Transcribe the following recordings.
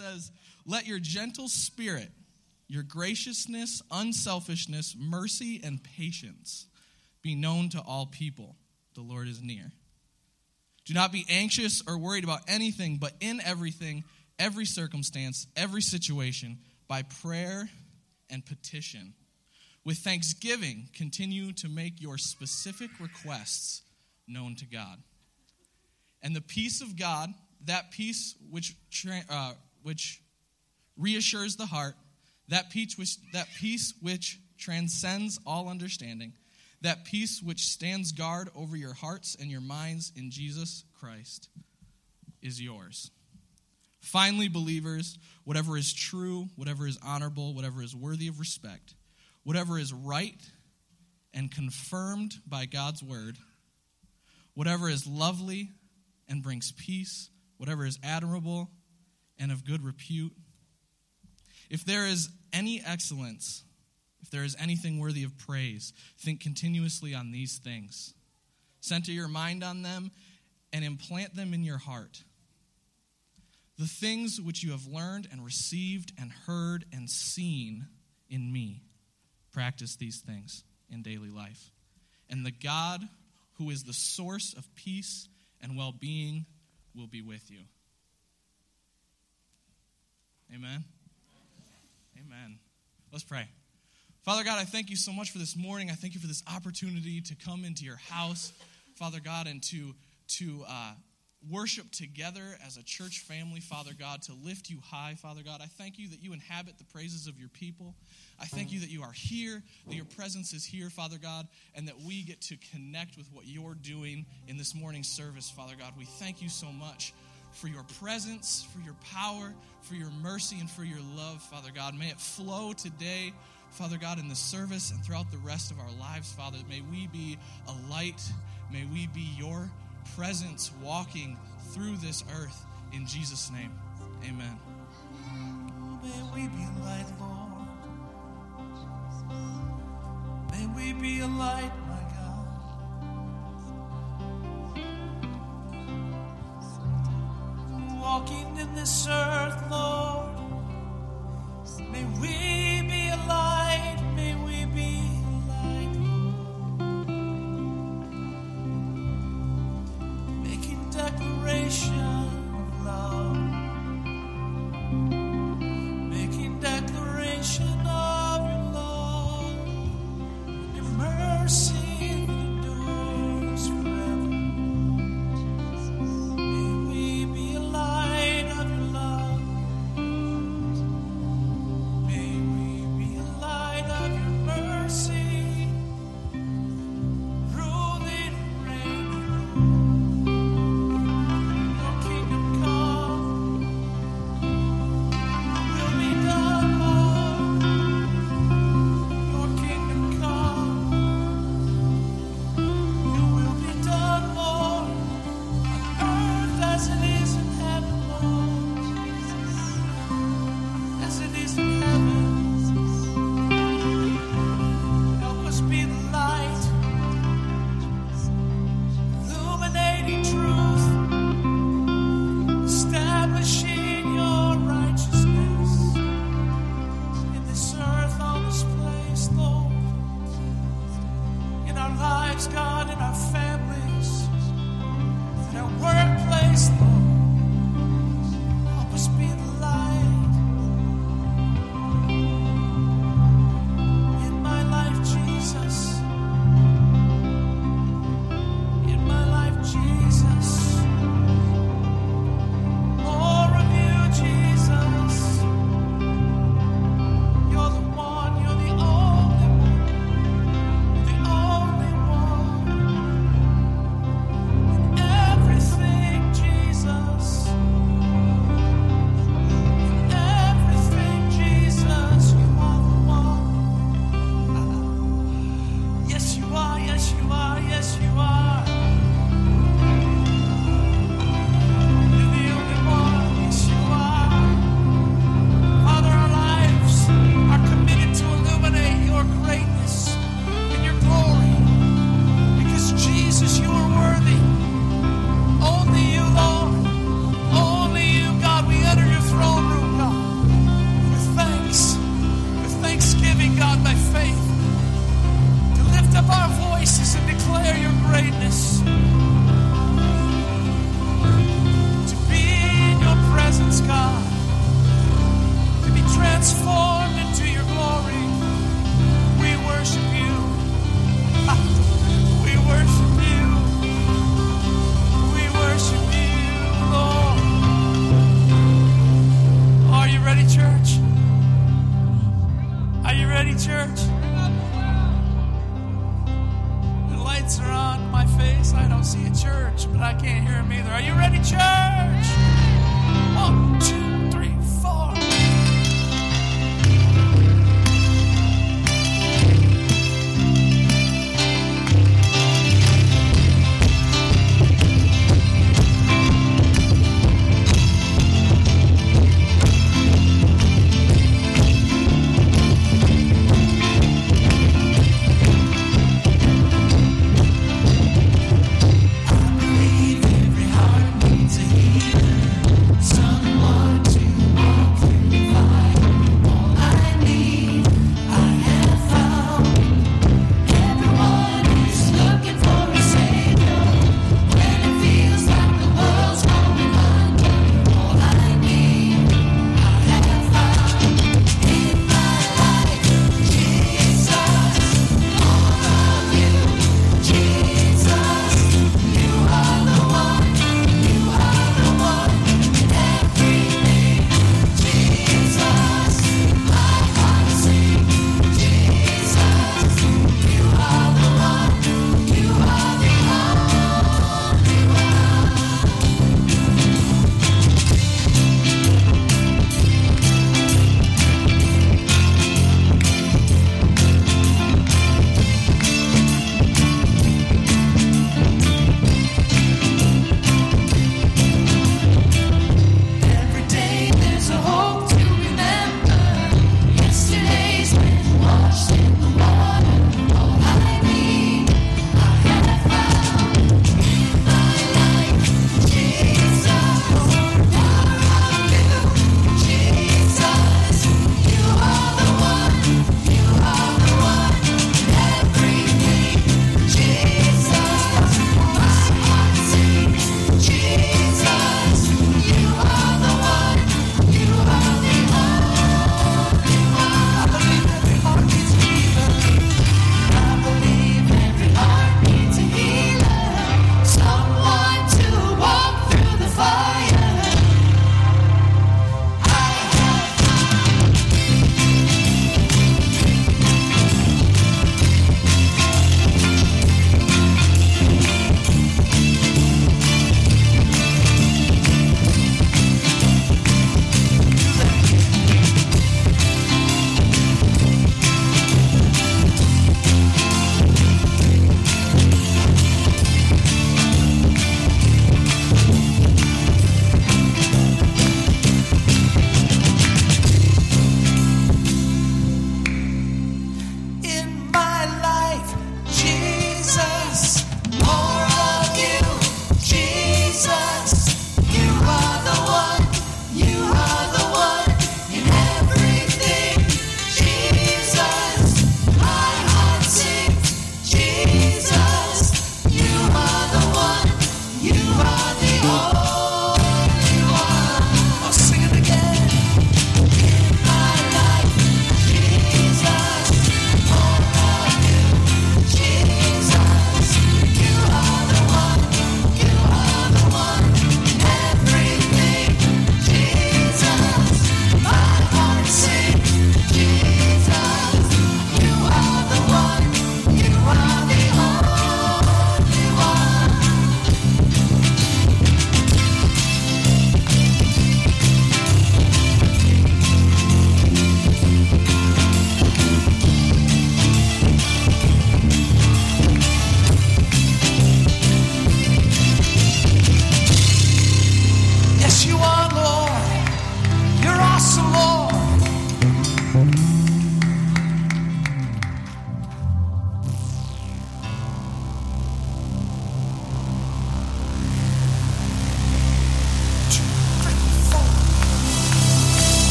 says, Let your gentle spirit, your graciousness, unselfishness, mercy, and patience be known to all people. The Lord is near. Do not be anxious or worried about anything, but in everything, every circumstance, every situation, by prayer and petition. With thanksgiving, continue to make your specific requests known to God. And the peace of God, that peace which, uh, which reassures the heart, that peace, which, that peace which transcends all understanding, that peace which stands guard over your hearts and your minds in Jesus Christ, is yours. Finally, believers, whatever is true, whatever is honorable, whatever is worthy of respect, whatever is right and confirmed by God's word, whatever is lovely and brings peace, whatever is admirable and of good repute. If there is any excellence, if there is anything worthy of praise, think continuously on these things. Center your mind on them and implant them in your heart. The things which you have learned and received and heard and seen in me, practice these things in daily life. And the God who is the source of peace and well being will be with you. Amen. Amen. Let's pray. Father God, I thank you so much for this morning. I thank you for this opportunity to come into your house, Father God, and to to uh, worship together as a church family, Father God, to lift you high, Father God. I thank you that you inhabit the praises of your people. I thank you that you are here, that your presence is here, Father God, and that we get to connect with what you're doing in this morning's service, Father God. We thank you so much for your presence, for your power, for your mercy, and for your love, Father God. May it flow today. Father God, in the service and throughout the rest of our lives, Father, may we be a light. May we be your presence walking through this earth in Jesus' name. Amen. May we be a light, Lord. May we be a light, my Walking in this earth, Lord. May we be a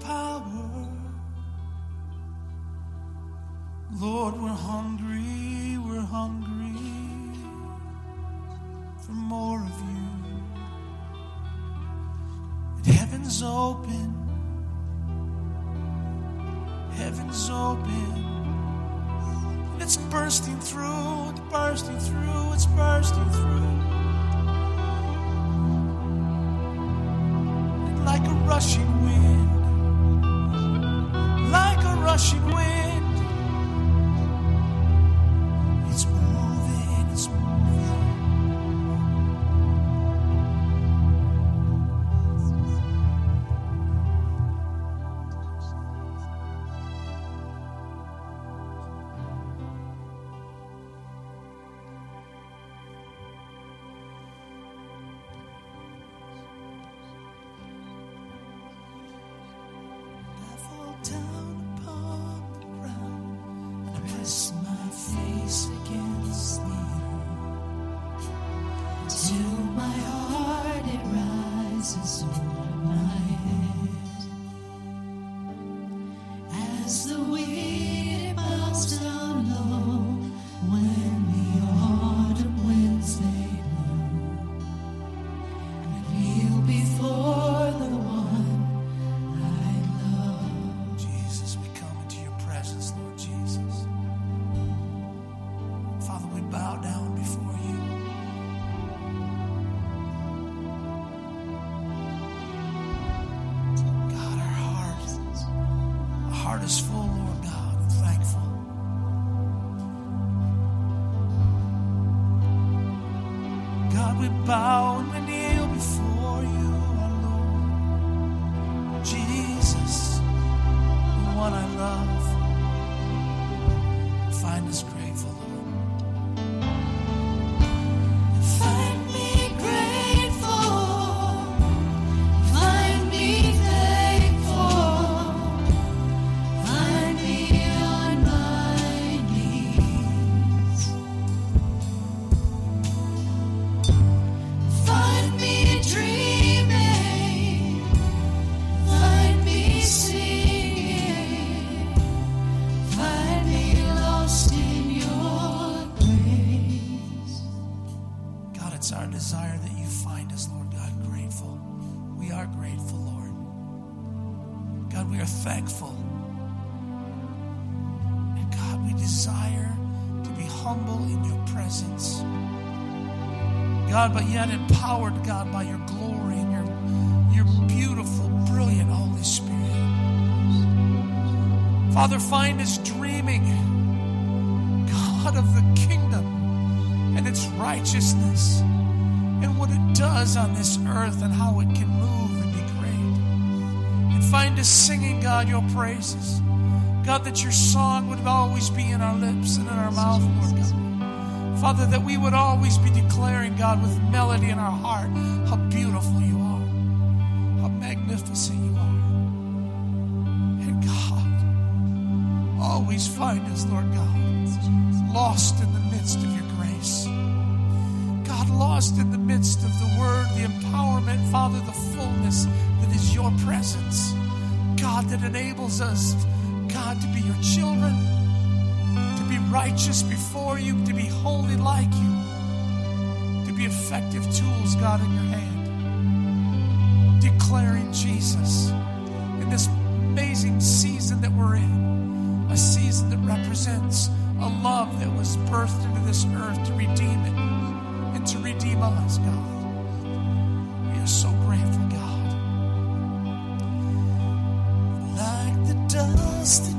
power. God, but yet empowered, God, by your glory and your, your beautiful, brilliant Holy Spirit. Father, find us dreaming, God, of the kingdom and its righteousness and what it does on this earth and how it can move and be great. And find us singing, God, your praises. God, that your song would always be in our lips and in our mouth, Lord God. Father, that we would always be declaring, God, with melody in our heart, how beautiful you are, how magnificent you are. And God, always find us, Lord God, lost in the midst of your grace. God, lost in the midst of the word, the empowerment, Father, the fullness that is your presence. God, that enables us, God, to be your children, be righteous before you, to be holy like you, to be effective tools, God, in your hand, declaring Jesus in this amazing season that we're in, a season that represents a love that was birthed into this earth to redeem it and to redeem us, God. We are so grateful, God. Like the dust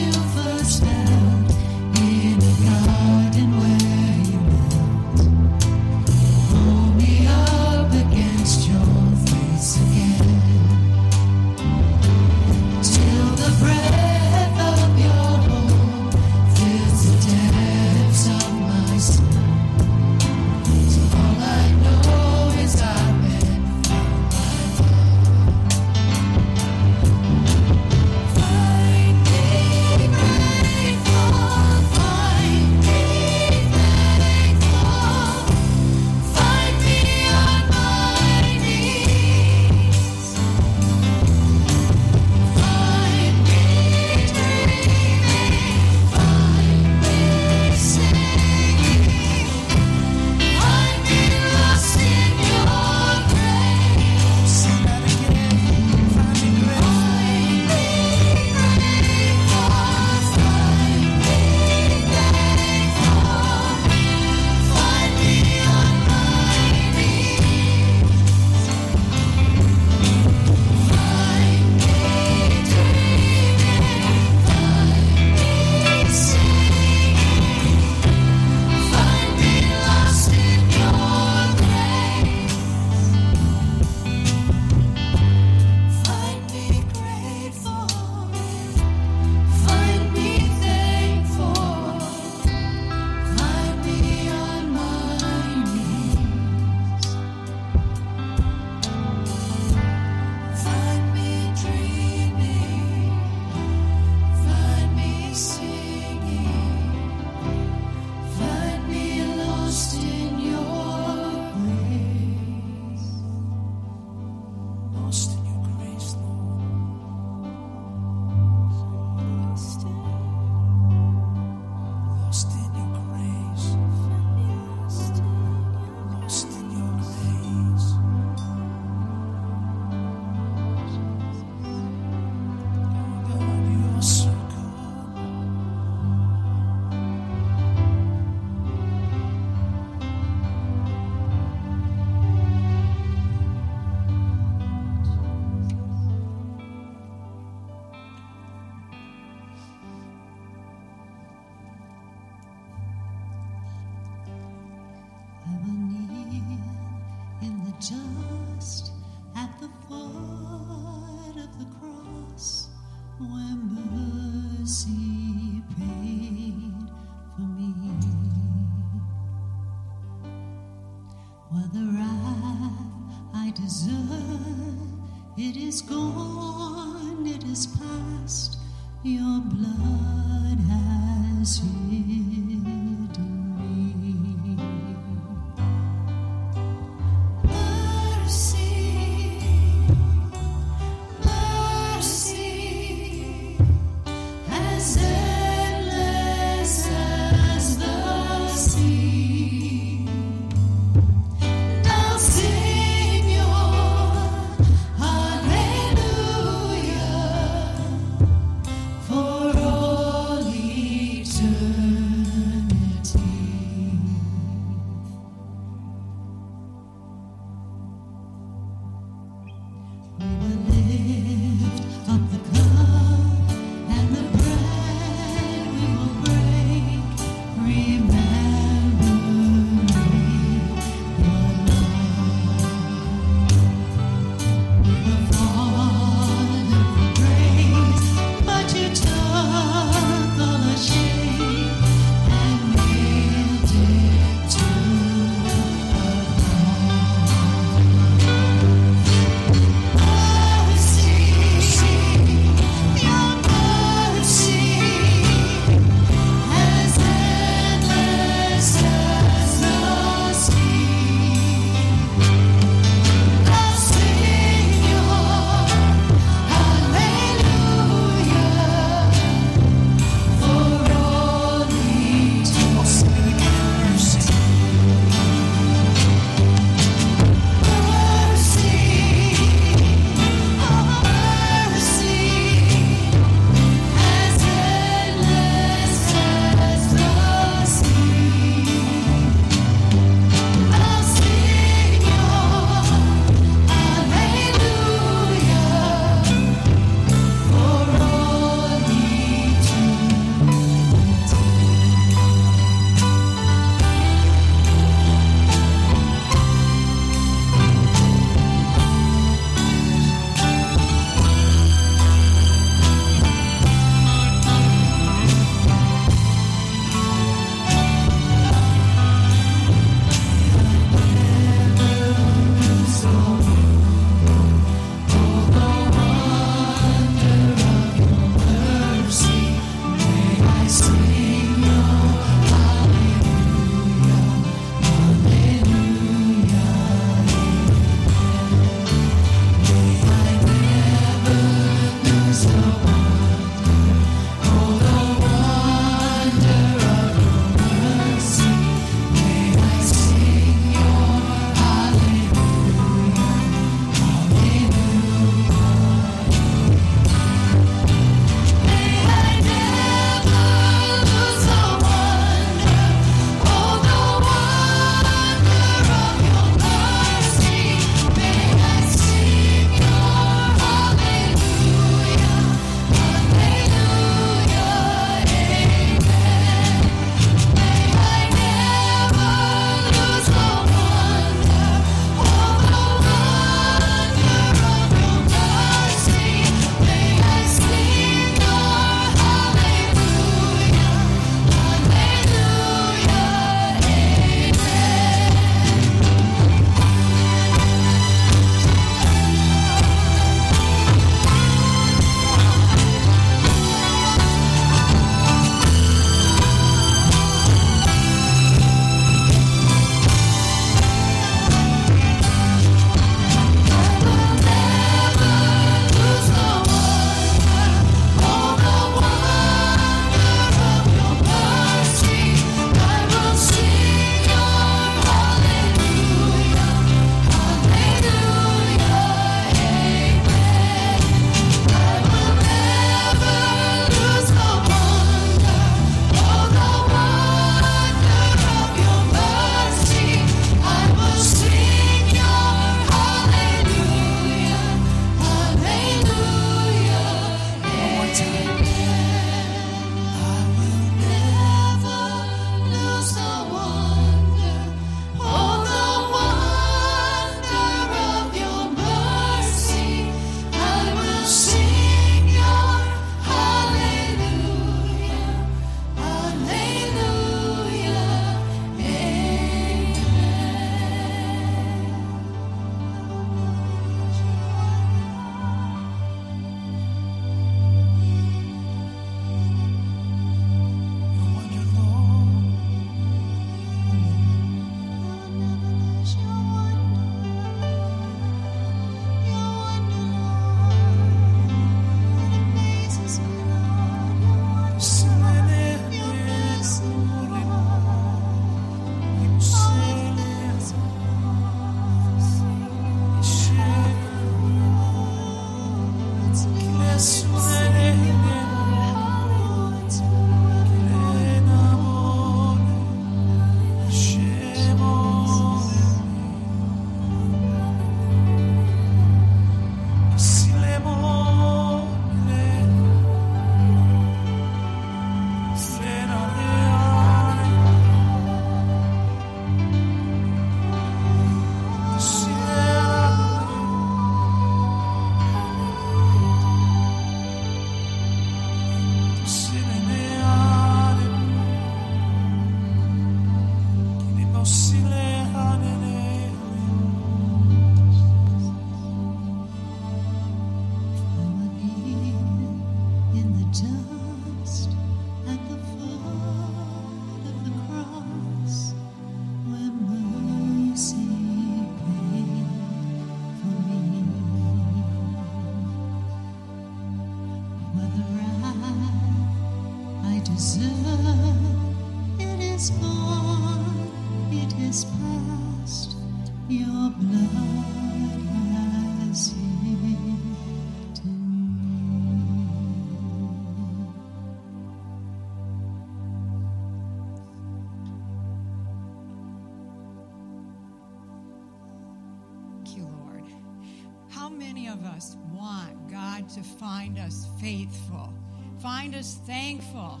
us thankful?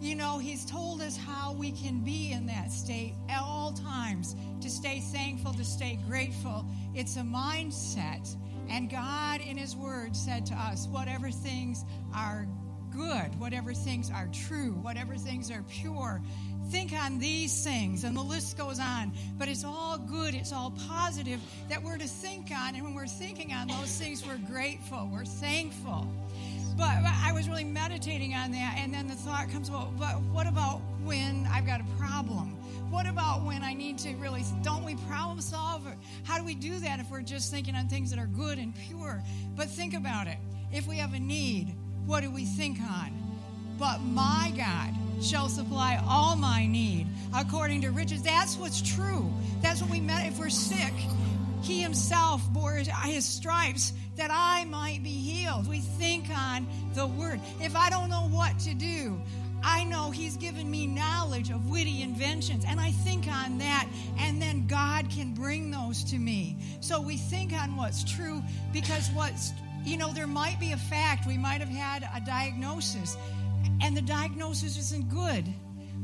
You know, He's told us how we can be in that state at all times to stay thankful, to stay grateful. It's a mindset. And God, in His Word, said to us, whatever things are good, whatever things are true, whatever things are pure, think on these things. And the list goes on. But it's all good, it's all positive that we're to think on. And when we're thinking on those things, we're grateful, we're thankful. But I was really meditating on that, and then the thought comes about, but what about when I've got a problem? What about when I need to really, don't we problem solve? How do we do that if we're just thinking on things that are good and pure? But think about it. If we have a need, what do we think on? But my God shall supply all my need according to riches. That's what's true. That's what we meant. If we're sick, He Himself bore his stripes that I might be healed. We think on the Word. If I don't know what to do, I know He's given me knowledge of witty inventions, and I think on that, and then God can bring those to me. So we think on what's true because what's, you know, there might be a fact. We might have had a diagnosis, and the diagnosis isn't good.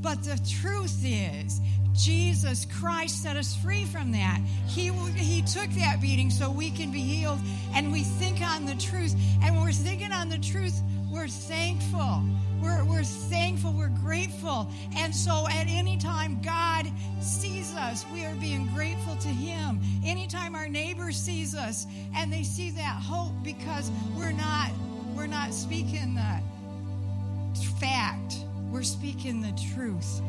But the truth is, Jesus Christ set us free from that. He, he took that beating so we can be healed, and we think on the truth. And when we're thinking on the truth, we're thankful. We're, we're thankful. We're grateful. And so at any time God sees us, we are being grateful to Him. Anytime our neighbor sees us and they see that hope because we're not we're not speaking the fact. We're speaking the truth.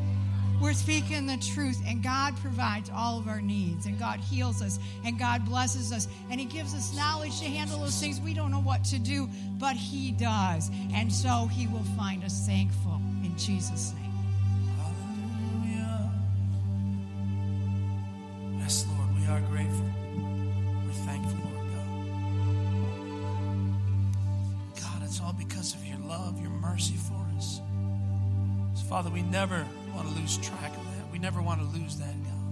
We're speaking the truth, and God provides all of our needs, and God heals us, and God blesses us, and He gives us knowledge to handle those things we don't know what to do, but He does. And so He will find us thankful in Jesus' name. Hallelujah. Yes, Lord, we are grateful. Father, we never want to lose track of that. We never want to lose that, God.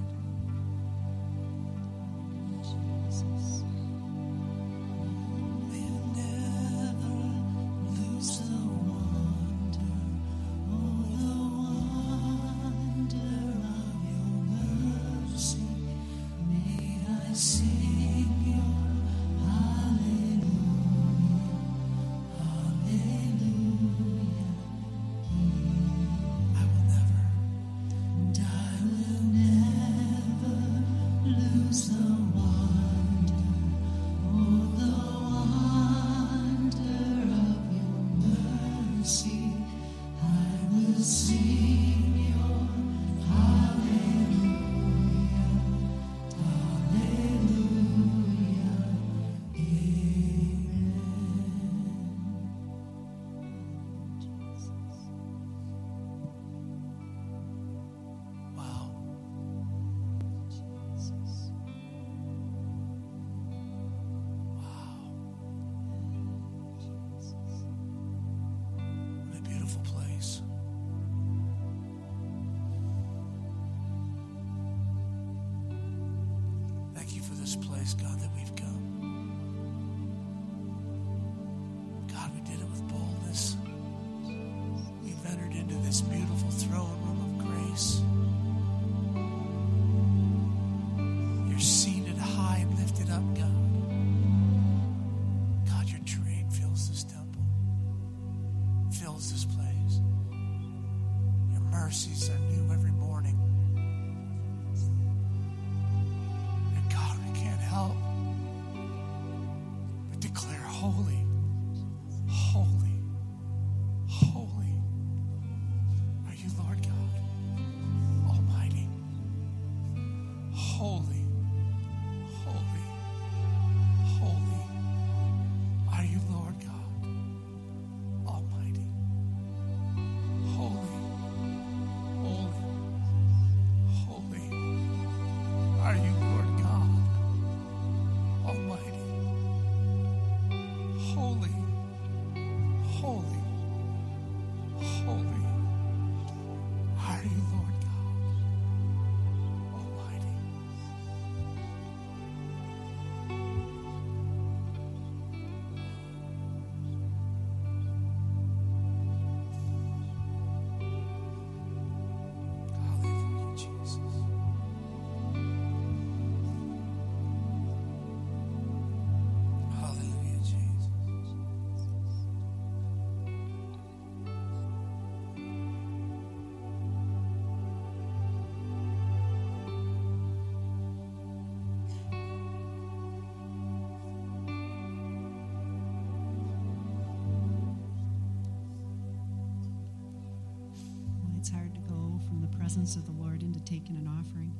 Presence of the Lord into taking an offering.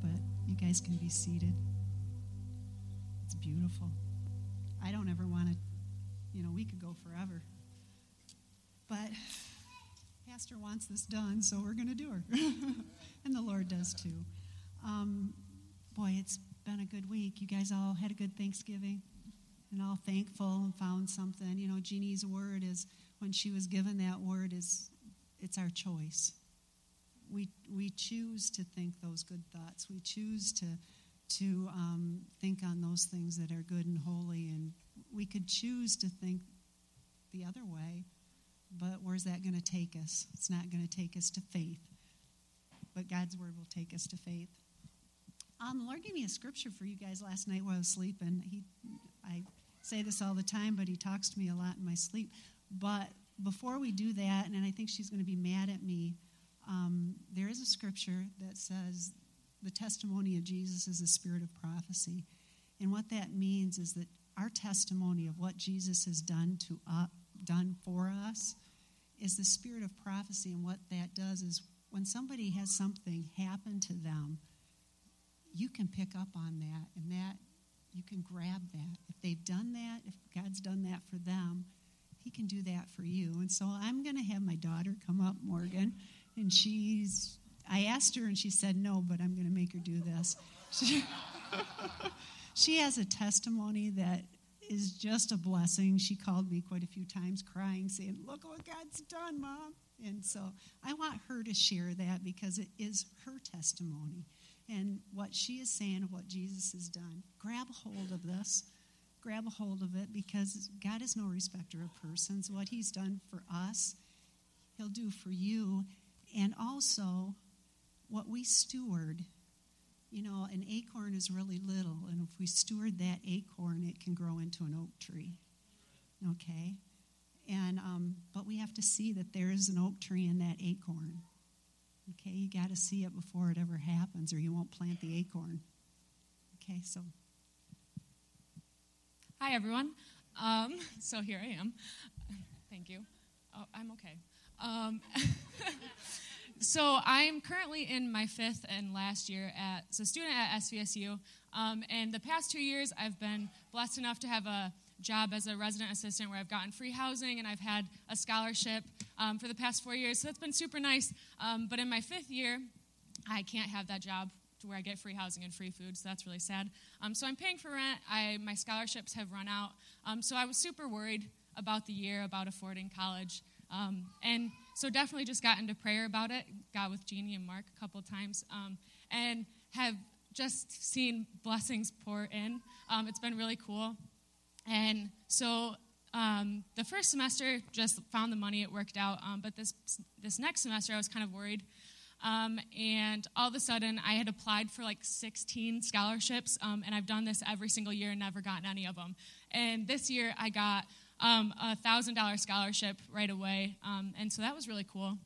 But you guys can be seated. It's beautiful. I don't ever want to, you know, we could go forever. But Pastor wants this done, so we're going to do her. and the Lord does too. Um, boy, it's been a good week. You guys all had a good Thanksgiving and all thankful and found something. You know, Jeannie's word is when she was given that word is it's our choice. We we choose to think those good thoughts. We choose to to um, think on those things that are good and holy, and we could choose to think the other way. But where's that going to take us? It's not going to take us to faith. But God's word will take us to faith. Um, the Lord gave me a scripture for you guys last night while I was sleeping. He, I say this all the time, but he talks to me a lot in my sleep. But before we do that, and I think she's going to be mad at me, um, there is a scripture that says the testimony of Jesus is a spirit of prophecy. And what that means is that our testimony of what Jesus has done to uh, done for us is the spirit of prophecy. And what that does is when somebody has something happen to them, you can pick up on that and that you can grab that. If they've done that, if God's done that for them, He can do that for you. And so I'm going to have my daughter come up, Morgan, and she's. I asked her and she said no, but I'm going to make her do this. She, she has a testimony that is just a blessing. She called me quite a few times crying, saying, Look what God's done, Mom. And so I want her to share that because it is her testimony and what she is saying, what Jesus has done. Grab a hold of this. Grab a hold of it because God is no respecter of persons. What He's done for us, He'll do for you. And also, what we steward. You know, an acorn is really little, and if we steward that acorn, it can grow into an oak tree. Okay? And, um, but we have to see that there is an oak tree in that acorn. Okay, you got to see it before it ever happens, or you won't plant the acorn. Okay, so. Hi, everyone. Um, so here I am. Thank you. Oh, I'm okay. Um, so I'm currently in my fifth and last year as a student at SVSU. Um, and the past two years, I've been blessed enough to have a job as a resident assistant where I've gotten free housing and I've had a scholarship um, for the past four years. So that's been super nice. Um, but in my fifth year, I can't have that job to where I get free housing and free food, so that's really sad. Um, so I'm paying for rent. I, my scholarships have run out. Um, so I was super worried about the year, about affording college. Um, and so definitely just got into prayer about it. Got with Jeannie and Mark a couple times. Um, and have just seen blessings pour in. it's been really cool. And so um, the first semester just found the money, it worked out. Um, but this this next semester, I was kind of worried. Um, and all of a sudden, I had applied for like 16 scholarships, um, and I've done this every single year and never gotten any of them. And this year, I got um, a thousand dollar scholarship right away, um, and so that was really cool.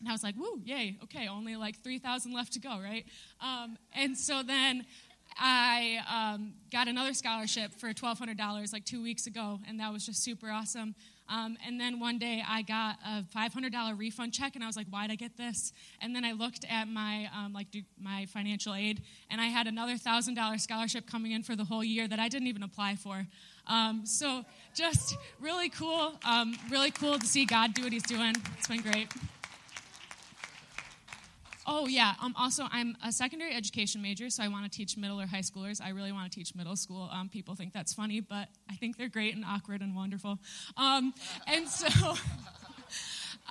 And I was like, "Woo, yay! Okay, only like 3,000 left to go, right?" and so then I um, got another scholarship for $1,200 like two weeks ago, and that was just super awesome. Um, and then one day I got a $500 refund check, and I was like, "Why'd I get this?" And then I looked at my um, like my financial aid, and I had another thousand dollar scholarship coming in for the whole year that I didn't even apply for. Um, so just really cool, um, really cool to see God do what He's doing. It's been great. Oh yeah. Um, also, I'm a secondary education major, so I want to teach middle or high schoolers. I really want to teach middle school. Um, people think that's funny, but I think they're great and awkward and wonderful. Um, and so.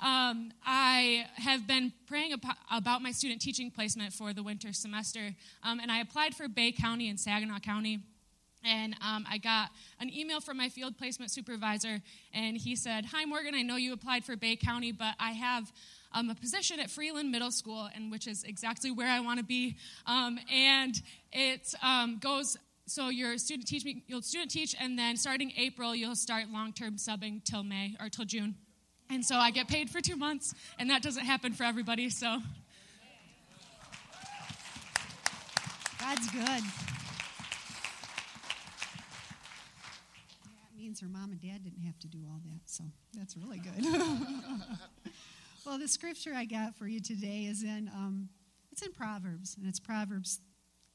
Um, I have been praying about my student teaching placement for the winter semester, um, and I applied for Bay County and Saginaw County. And um, I got an email from my field placement supervisor, and he said, Hi, Morgan, I know you applied for Bay County, but I have um, a position at Freeland Middle School, and which is exactly where I want to be. Um, and it um, goes so your student teach you'll student teach and then starting april you'll start long-term subbing till may or till june and so i get paid for two months and that doesn't happen for everybody so God's good. Means her mom and dad didn't have to do all that, so that's really good. Well, the scripture I got for you today is in um, it's in Proverbs, and it's Proverbs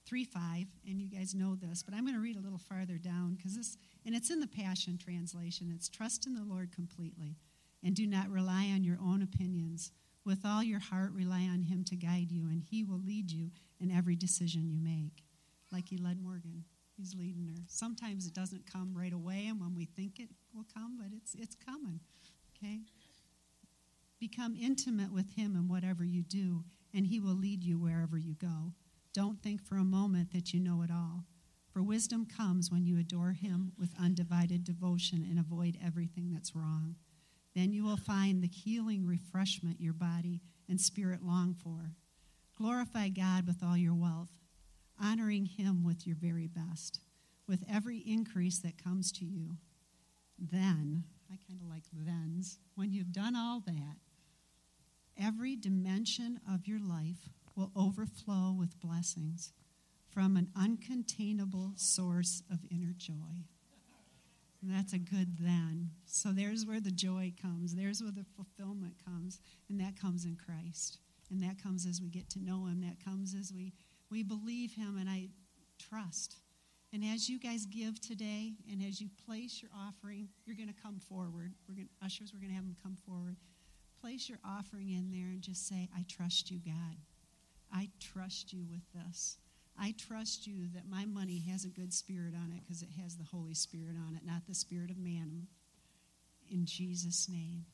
three five, and you guys know this, but I'm going to read a little farther down because this, and it's in the Passion translation. It's trust in the Lord completely, and do not rely on your own opinions. With all your heart, rely on Him to guide you, and He will lead you in every decision you make. Like He led Morgan, He's leading her. Sometimes it doesn't come right away, and when we think it will come, but it's it's coming. Okay. Become intimate with Him in whatever you do, and He will lead you wherever you go. Don't think for a moment that you know it all. For wisdom comes when you adore Him with undivided devotion and avoid everything that's wrong. Then you will find the healing refreshment your body and spirit long for. Glorify God with all your wealth, honoring Him with your very best, with every increase that comes to you. Then, I kind of like thens, when you've done all that, every dimension of your life will overflow with blessings from an uncontainable source of inner joy. And that's a good then. So there's where the joy comes. There's where the fulfillment comes. And that comes in Christ. And that comes as we get to know Him. That comes as we, we believe Him and I trust. And as you guys give today and as you place your offering, you're going to come forward. We're going ushers, we're going to have them come forward. Place your offering in there and just say, I trust you, God. I trust you with this. I trust you that my money has a good spirit on it because it has the Holy Spirit on it, not the spirit of man. In Jesus' name.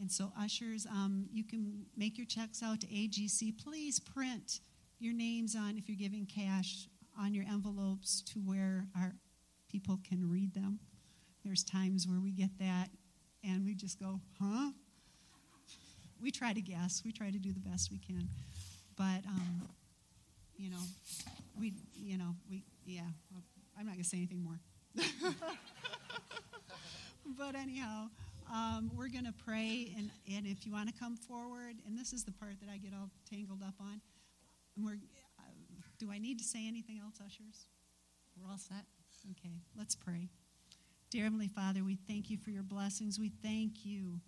And so, ushers, um, you can make your checks out to AGC. Please print your names on, if you're giving cash, on your envelopes to where our people can read them. There's times where we get that and we just go, huh? We try to guess, we try to do the best we can. But, um, you know, we, you know, we, yeah, I'm not going to say anything more. but anyhow, um, we're going to pray, and, and if you want to come forward, and this is the part that I get all tangled up on. We're, uh, do I need to say anything else, ushers? We're all set? Okay, let's pray. Dear Heavenly Father, we thank you for your blessings. We thank you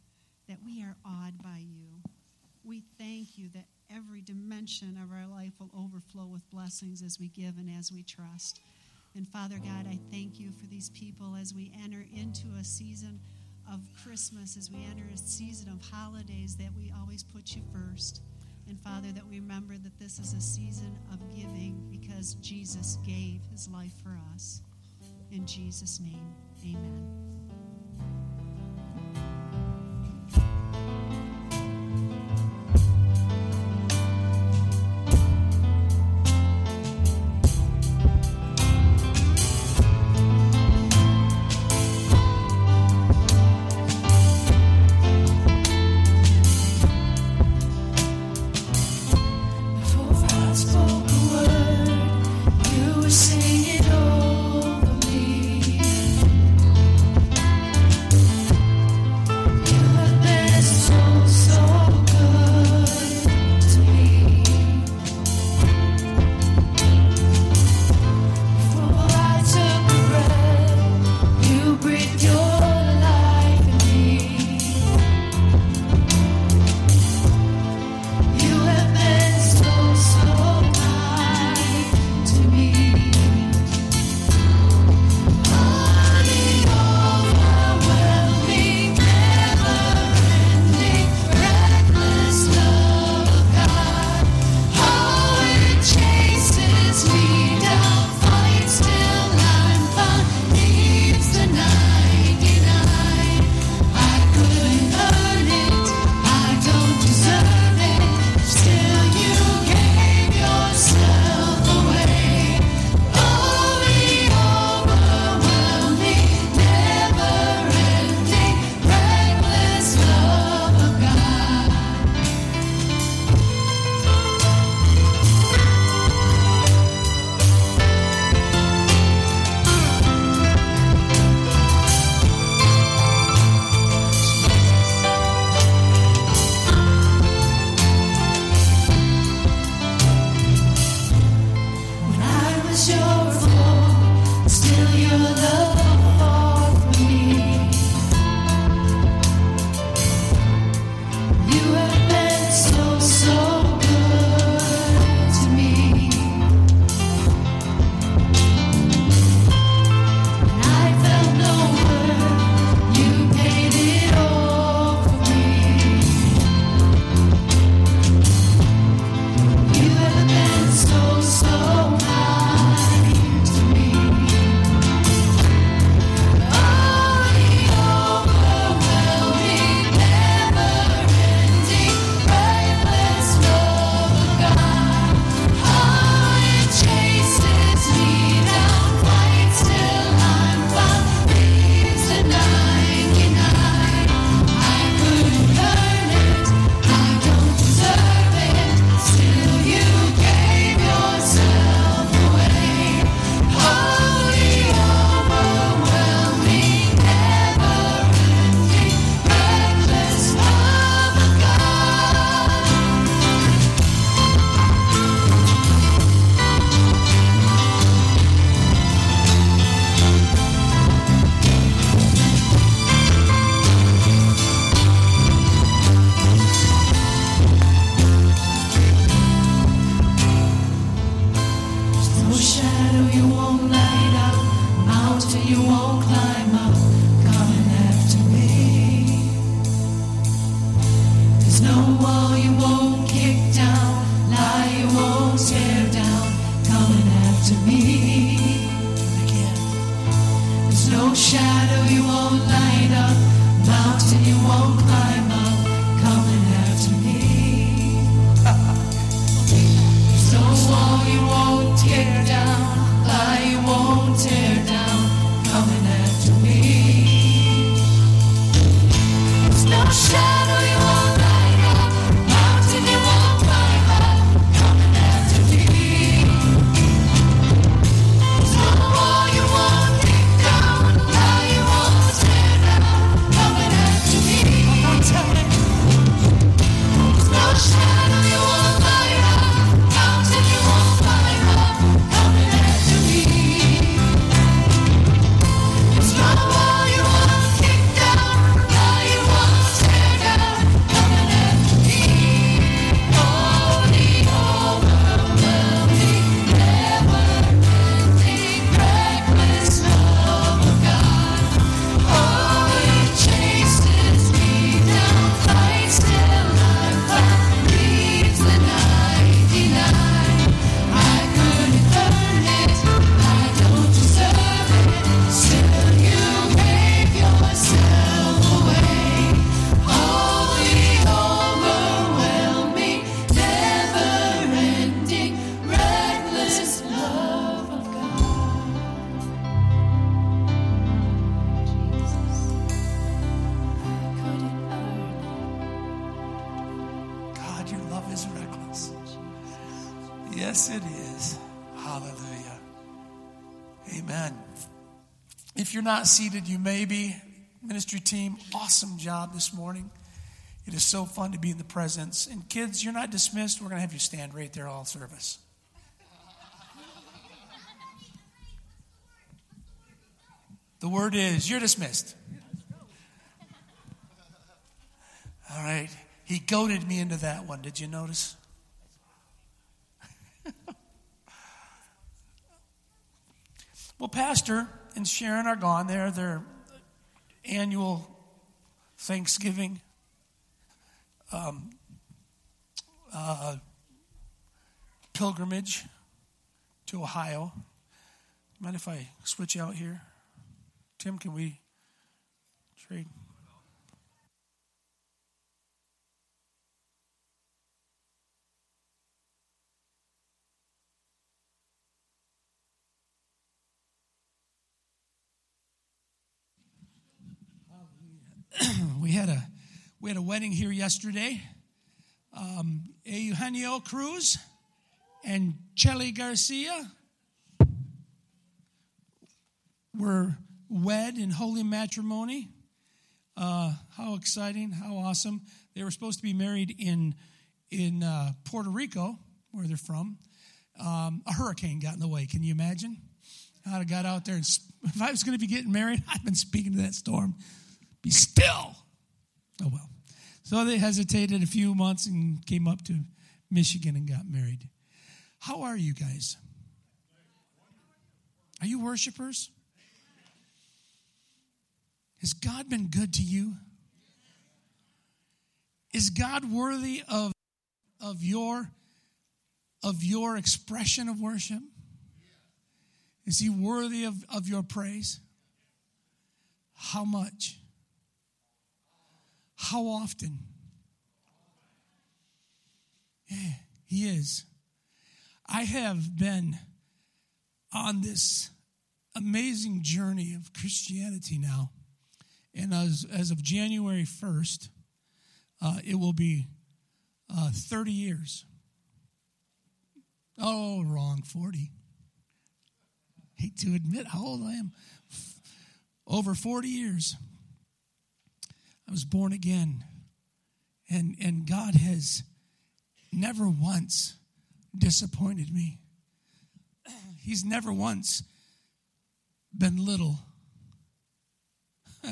that we are awed by you. We thank you that every dimension of our life will overflow with blessings as we give and as we trust. And Father God, I thank you for these people as we enter into a season of Christmas, as we enter a season of holidays, that we always put you first. And Father, that we remember that this is a season of giving because Jesus gave his life for us. In Jesus' name, amen. Not seated, you may be. Ministry team, awesome job this morning. It is so fun to be in the presence. And kids, you're not dismissed. We're going to have you stand right there all service. The word is you're dismissed. All right. He goaded me into that one. Did you notice? well, Pastor and Sharon are gone. They're their annual Thanksgiving um, uh, pilgrimage to Ohio. Mind if I switch out here? Tim, can we trade? we had a we had a wedding here yesterday. Um, Eugenio Cruz and Chelly Garcia were wed in holy matrimony. Uh, how exciting! How awesome! They were supposed to be married in in uh, Puerto Rico, where they're from. Um, a hurricane got in the way. Can you imagine? I'd have got out there and if I was going to be getting married, I'd been speaking to that storm. Be still. Oh well. So they hesitated a few months and came up to Michigan and got married. How are you guys? Are you worshipers? Has God been good to you? Is God worthy of, of your of your expression of worship? Is he worthy of, of your praise? How much? How often? Yeah, he is. I have been on this amazing journey of Christianity now. And as, as of January 1st, uh, it will be uh, 30 years. Oh, wrong, 40. Hate to admit how old I am. Over 40 years. Was born again. And, and God has never once disappointed me. He's never once been little.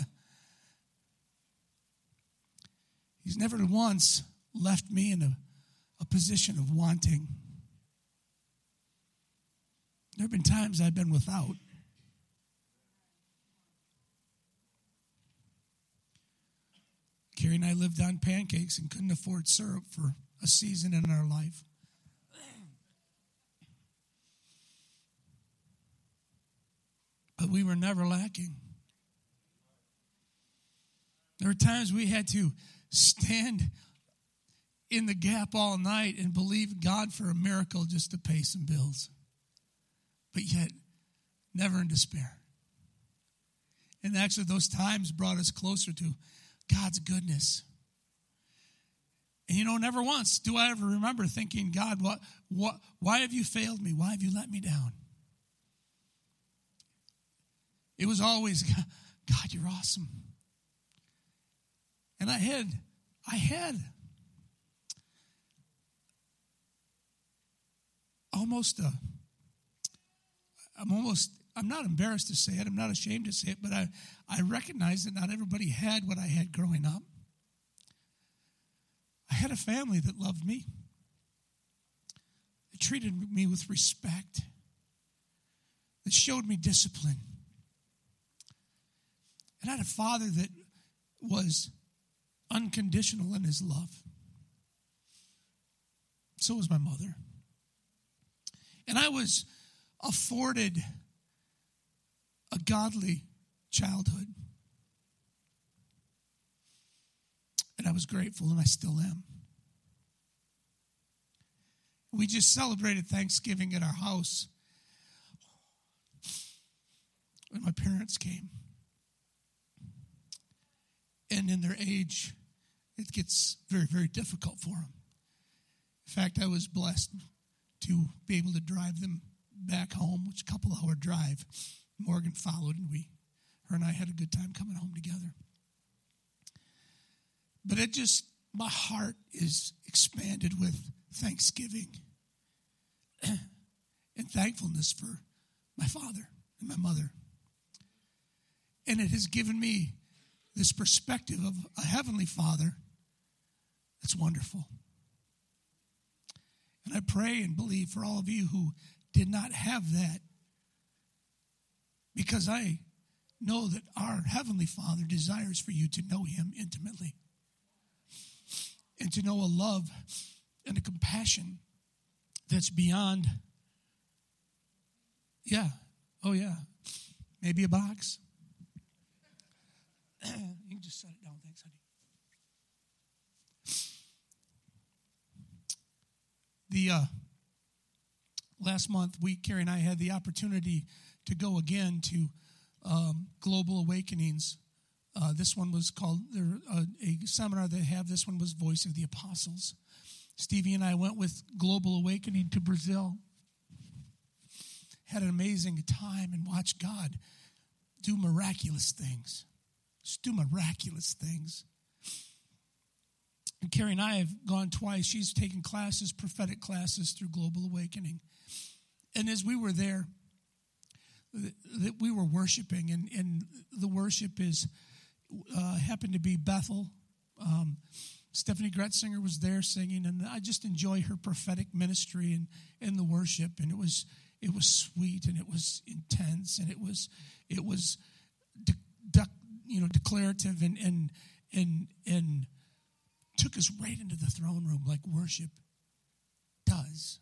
He's never once left me in a, a position of wanting. There have been times I've been without. Carrie and I lived on pancakes and couldn't afford syrup for a season in our life. But we were never lacking. There were times we had to stand in the gap all night and believe God for a miracle just to pay some bills. But yet, never in despair. And actually, those times brought us closer to God's goodness. And you know, never once do I ever remember thinking, God, what, what, why have you failed me? Why have you let me down? It was always, God, you're awesome. And I had, I had almost a, I'm almost, I'm not embarrassed to say it, I'm not ashamed to say it, but I, I recognize that not everybody had what I had growing up. I had a family that loved me. They treated me with respect. That showed me discipline. And I had a father that was unconditional in his love. So was my mother. And I was afforded godly childhood. And I was grateful, and I still am. We just celebrated Thanksgiving at our house when my parents came. And in their age, it gets very, very difficult for them. In fact, I was blessed to be able to drive them back home, which a couple hour drive. Morgan followed, and we, her and I had a good time coming home together. But it just, my heart is expanded with thanksgiving and thankfulness for my father and my mother. And it has given me this perspective of a heavenly father that's wonderful. And I pray and believe for all of you who did not have that because I know that our Heavenly Father desires for you to know Him intimately and to know a love and a compassion that's beyond, yeah, oh yeah, maybe a box. you can just set it down. Thanks, honey. The uh, last month, we Carrie and I had the opportunity to go again to um, Global Awakenings. Uh, this one was called there, uh, a seminar they have. This one was Voice of the Apostles. Stevie and I went with Global Awakening to Brazil. Had an amazing time and watched God do miraculous things. Just do miraculous things. And Carrie and I have gone twice. She's taken classes, prophetic classes through Global Awakening. And as we were there, that we were worshiping, and, and the worship is uh, happened to be Bethel. Um, Steffany Gretzinger was there singing, and I just enjoy her prophetic ministry and, and the worship. And it was it was sweet, and it was intense, and it was it was de- de- you know declarative, and and and and took us right into the throne room like worship does.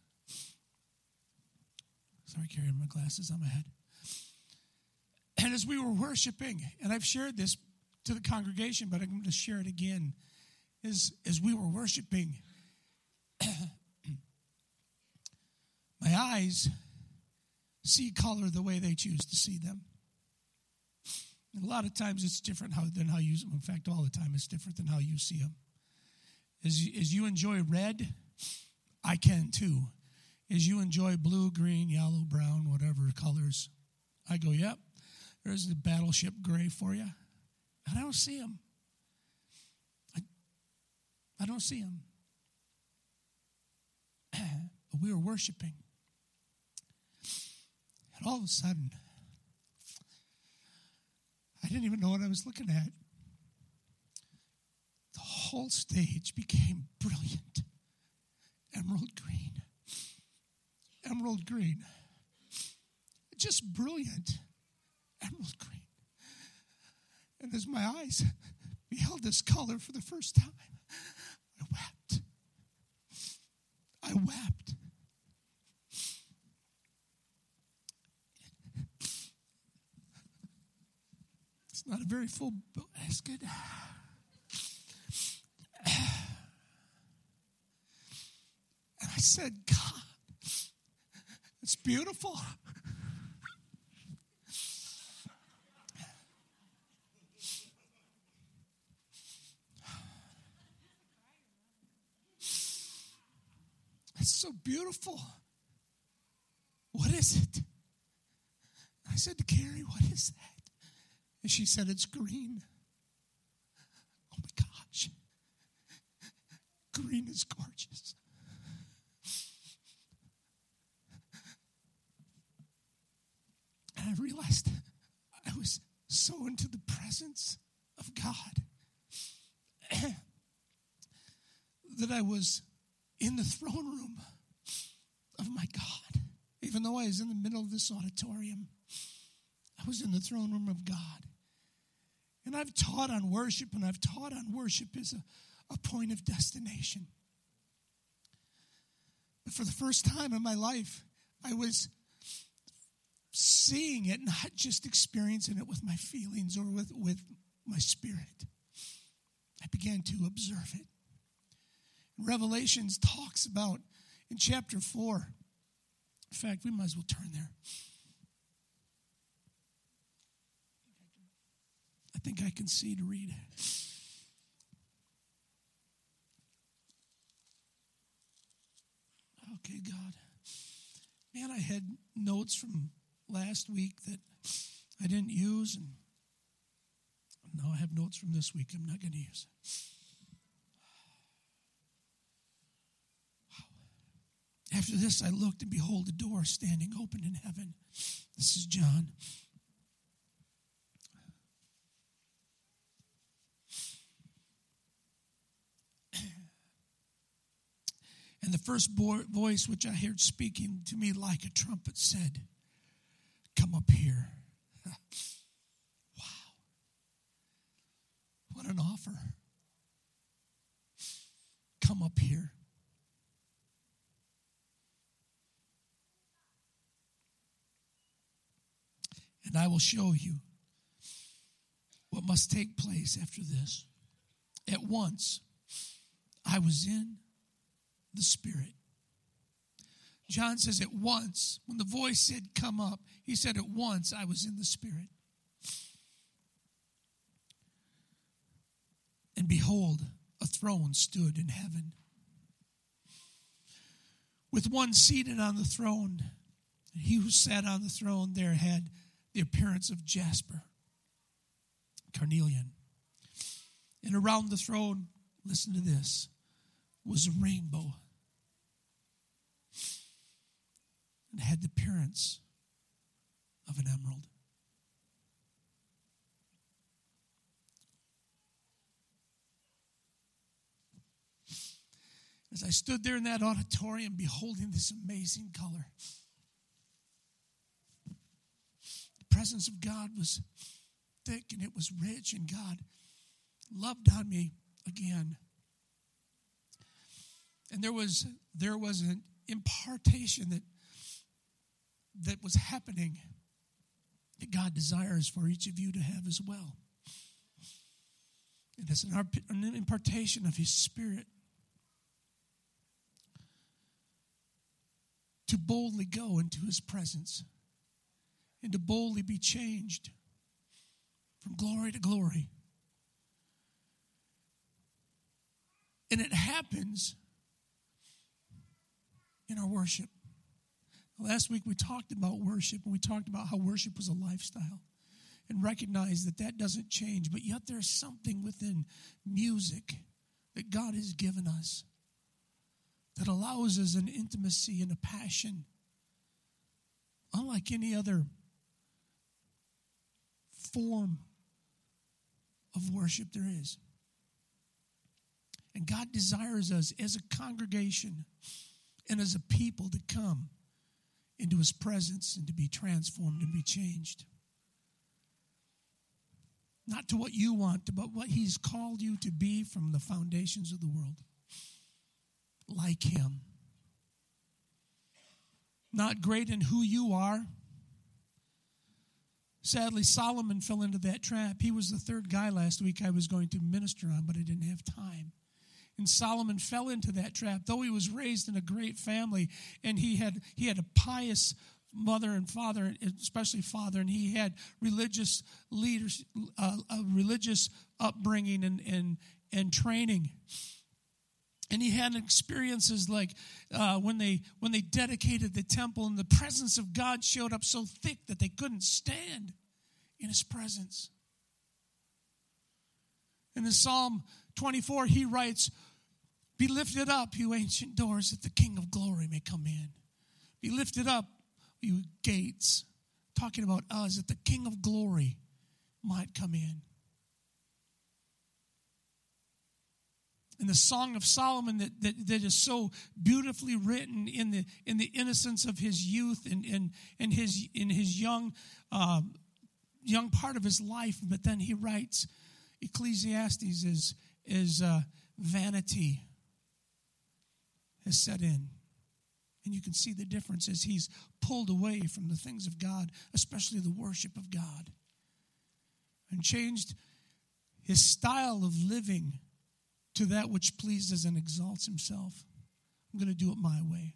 Sorry, carrying my glasses on my head. And as we were worshiping, and I've shared this to the congregation, but I'm going to share it again. As, as we were worshiping, my eyes see color the way they choose to see them. And a lot of times it's different how, than how you, in fact, all the time it's different than how you see them. As as you enjoy red, I can too. As you enjoy blue, green, yellow, brown, whatever colors, I go, yep, there's the battleship gray for you. I don't see him. I, I don't see him. but we were worshiping. And all of a sudden, I didn't even know what I was looking at. The whole stage became brilliant emerald green. Emerald green. Just brilliant emerald green. And as my eyes beheld this color for the first time, I wept. I wept. It's not a very full basket. And I said, God, it's beautiful. It's so beautiful. What is it? I said to Carrie, What is that? And she said, It's green. Oh my gosh. Green is gorgeous. And I realized I was so into the presence of God that I was in the throne room of my God. Even though I was in the middle of this auditorium, I was in the throne room of God. And I've taught on worship, and I've taught on worship as a, a point of destination. But for the first time in my life, I was seeing it, not just experiencing it with my feelings or with, with my spirit. I began to observe it. Revelations talks about in chapter 4. In fact, we might as well turn there. I think I can see to read. Okay, God. Man, I had notes from last week that I didn't use, and now I have notes from this week I'm not going to use. After this, I looked, and behold, a door standing open in heaven. This is John. And the first voice which I heard speaking to me like a trumpet said, Come up here. wow. What an offer. Come up here. And I will show you what must take place after this. At once, I was in the Spirit. John says, At once, when the voice said, Come up, he said, At once I was in the Spirit. And behold, a throne stood in heaven. With one seated on the throne, he who sat on the throne there had the appearance of jasper, carnelian. And around the throne, listen to this, was a rainbow. And had the appearance of an emerald. As I stood there in that auditorium beholding this amazing color, the presence of God was thick and it was rich, and God loved on me again. And there was there was an impartation that that was happening that God desires for each of you to have as well. And it's an, an impartation of His Spirit to boldly go into His presence and to boldly be changed from glory to glory. And it happens in our worship. Last week we talked about worship and we talked about how worship was a lifestyle and recognize that that doesn't change, but yet there's something within music that God has given us that allows us an intimacy and a passion unlike any other form of worship there is. And God desires us as a congregation and as a people to come into his presence and to be transformed and be changed. not to what you want, but what He's called you to be from the foundations of the world. Like Him. Not great in who you are. Sadly, Solomon fell into that trap. He was the third guy last week I was going to minister on, but I didn't have time. And Solomon fell into that trap, though he was raised in a great family and he had he had a pious mother and father, especially father, and he had religious leaders, uh, religious upbringing and, and, and training. And he had experiences like uh, when they when they dedicated the temple, and the presence of God showed up so thick that they couldn't stand in His presence. and In Psalm 24, he writes, "Be lifted up, you ancient doors, that the King of Glory may come in. Be lifted up, you gates, talking about us, that the King of glory might come in. And the Song of Solomon that, that, that is so beautifully written in the in the innocence of his youth and and, and his in his young uh, young part of his life, but then he writes Ecclesiastes is is uh, vanity has set in. And you can see the difference as he's pulled away from the things of God, especially the worship of God, and changed his style of living to that which pleases and exalts himself. I'm going to do it my way.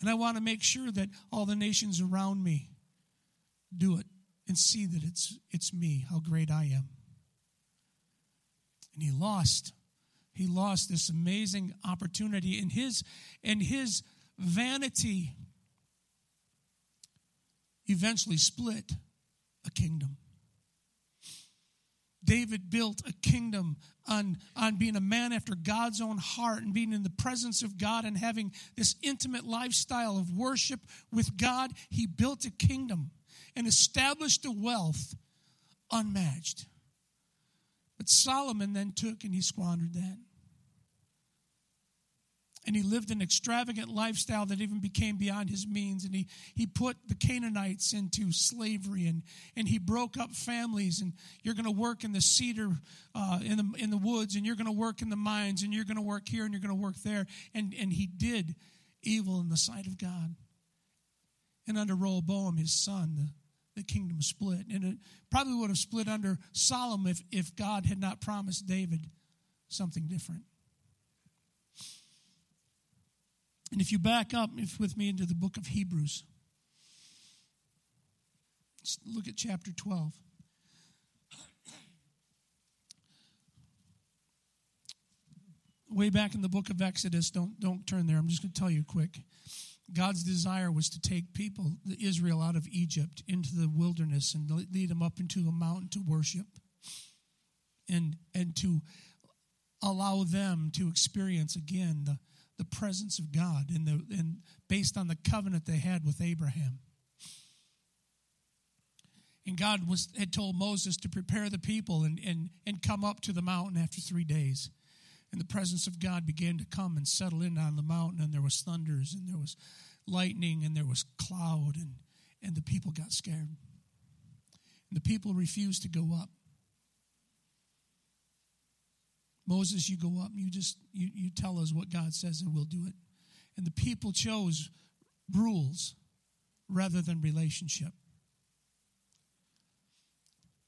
And I want to make sure that all the nations around me do it and see that it's, it's me, how great I am. And he lost he lost this amazing opportunity in his and his vanity eventually split a kingdom david built a kingdom on, on being a man after god's own heart and being in the presence of god and having this intimate lifestyle of worship with god. He built a kingdom and established a wealth unmatched. But solomon then took and he squandered that and he lived an extravagant lifestyle that even became beyond his means. And he, he put the canaanites into slavery and, and he broke up families. And you're going to work in the cedar uh, in, the, in the woods and you're going to work in the mines and you're going to work here and you're going to work there. And, and he did evil in the sight of god. And under rehoboam his son the, the kingdom split. And it probably would have split under solomon if, if god had not promised david something different And if you back up with me into the book of Hebrews, let's look at chapter 12. Way back in the book of Exodus, don't, don't turn there, I'm just going to tell you quick. God's desire was to take people, the Israel, out of Egypt into the wilderness and lead them up into a mountain to worship and, and to allow them to experience again the, the presence of God and, the, based on the covenant they had with Abraham. And God was, had told Moses to prepare the people and, and, and come up to the mountain after three days. And the presence of God began to come and settle in on the mountain, and there was thunders, and there was lightning, and there was cloud, and, and the people got scared. And the people refused to go up. Moses, you go up and you just you, you tell us what God says and we'll do it. And the people chose rules rather than relationship.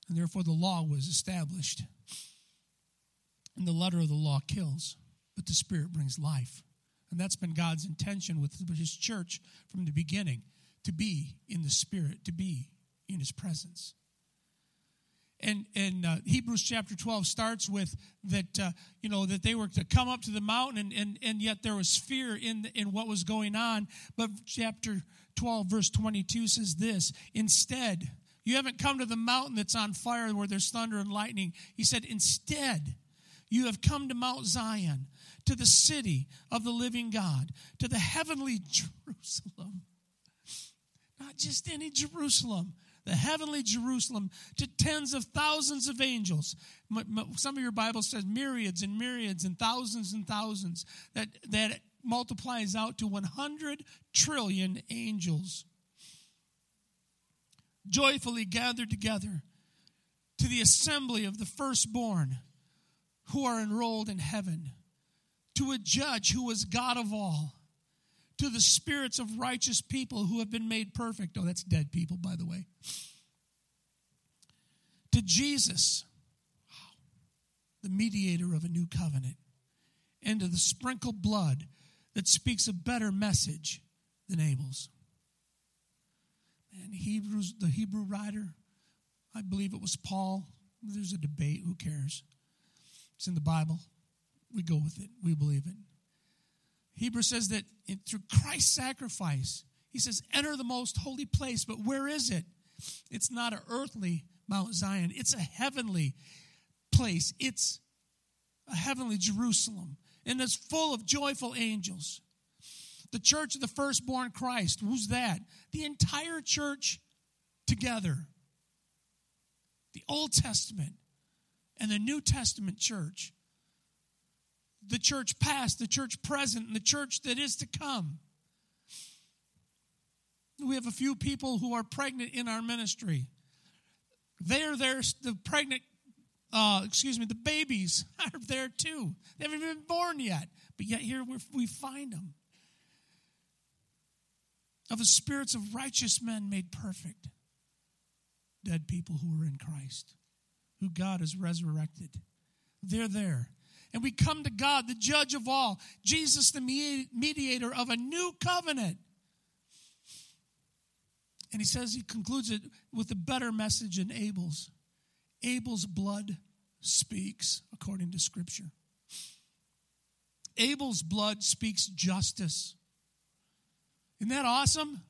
And therefore the law was established. And the letter of the law kills, but the spirit brings life. And that's been God's intention with his church from the beginning to be in the spirit, to be in his presence and and uh, Hebrews chapter 12 starts with that uh, you know that they were to come up to the mountain and and, and yet there was fear in in what was going on. But chapter 12 verse 22 says this instead you haven't come to the mountain that's on fire where there's thunder and lightning. He said instead you have come to Mount Zion to the city of the living God to the heavenly Jerusalem. Not just any Jerusalem the heavenly Jerusalem, to tens of thousands of angels. Some of your Bible says myriads and myriads and thousands and thousands. That, that multiplies out to 100 trillion angels. Joyfully gathered together to the assembly of the firstborn who are enrolled in heaven, to a judge who is God of all, to the spirits of righteous people who have been made perfect. Oh, that's dead people, by the way. To Jesus, the mediator of a new covenant, and to the sprinkled blood that speaks a better message than Abel's. And Hebrews, the Hebrew writer, I believe it was Paul. There's a debate. Who cares? It's in the Bible. We go with it. We believe it. Hebrew says that through Christ's sacrifice, he says, enter the most holy place. But where is it? It's not an earthly Mount Zion, it's a heavenly place. It's a heavenly Jerusalem. And it's full of joyful angels. The church of the firstborn Christ, who's that? The entire church together. The Old Testament and the New Testament church. The church past, the church present, and the church that is to come. We have a few people who are pregnant in our ministry. They're there, the pregnant, uh, excuse me, the babies are there too. They haven't been born yet, but yet here we find them. Of the spirits of righteous men made perfect, dead people who are in Christ, who God has resurrected. They're there. And we come to God, the judge of all, Jesus, the mediator of a new covenant. And he says, he concludes it with a better message than Abel's. Abel's blood speaks according to Scripture. Abel's blood speaks justice. Isn't that awesome?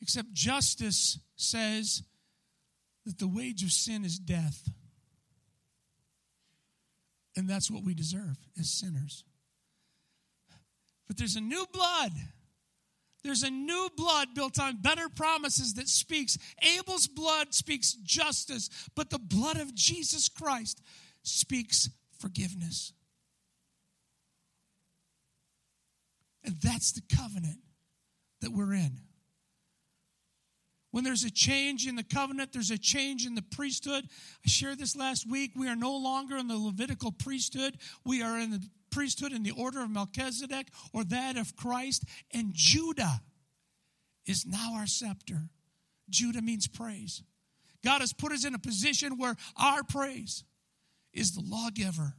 Except justice says that the wage of sin is death. And that's what we deserve as sinners. But there's a new blood there's a new blood built on better promises that speaks. Abel's blood speaks justice, but the blood of Jesus Christ speaks forgiveness. And that's the covenant that we're in. When there's a change in the covenant, there's a change in the priesthood. I shared this last week. We are no longer in the Levitical priesthood, we are in the priesthood in the order of Melchizedek or that of Christ, and Judah is now our scepter. Judah means praise. God has put us in a position where our praise is the lawgiver.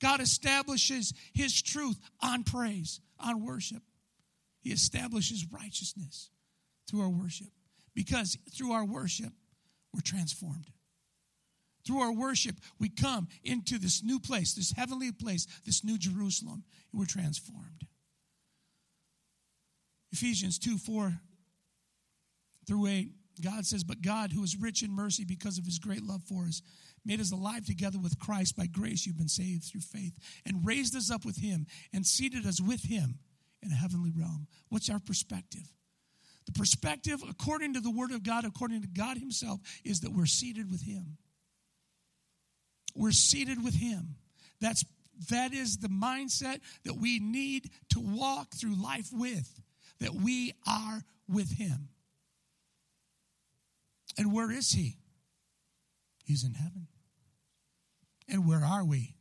God establishes his truth on praise, on worship. He establishes righteousness through our worship because through our worship, we're transformed. Through our worship, we come into this new place, this heavenly place, this new Jerusalem, and we're transformed. Ephesians 2 4 through 8, God says, But God, who is rich in mercy because of his great love for us, made us alive together with Christ. By grace, you've been saved through faith, and raised us up with him, and seated us with him in a heavenly realm. What's our perspective? The perspective, according to the Word of God, according to God Himself, is that we're seated with Him. We're seated with Him. That's that is the mindset that we need to walk through life with, that we are with Him. And where is He? He's in heaven. And where are we?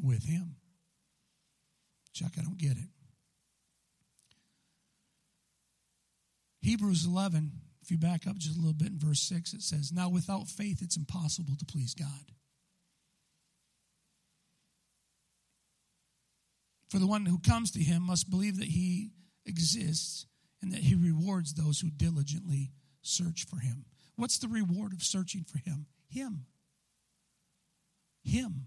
With Him. Chuck, I don't get it. Hebrews 11, if you back up just a little bit in verse 6, it says, Now without faith it's impossible to please God. For the one who comes to him must believe that he exists and that he rewards those who diligently search for him. What's the reward of searching for him? Him. Him.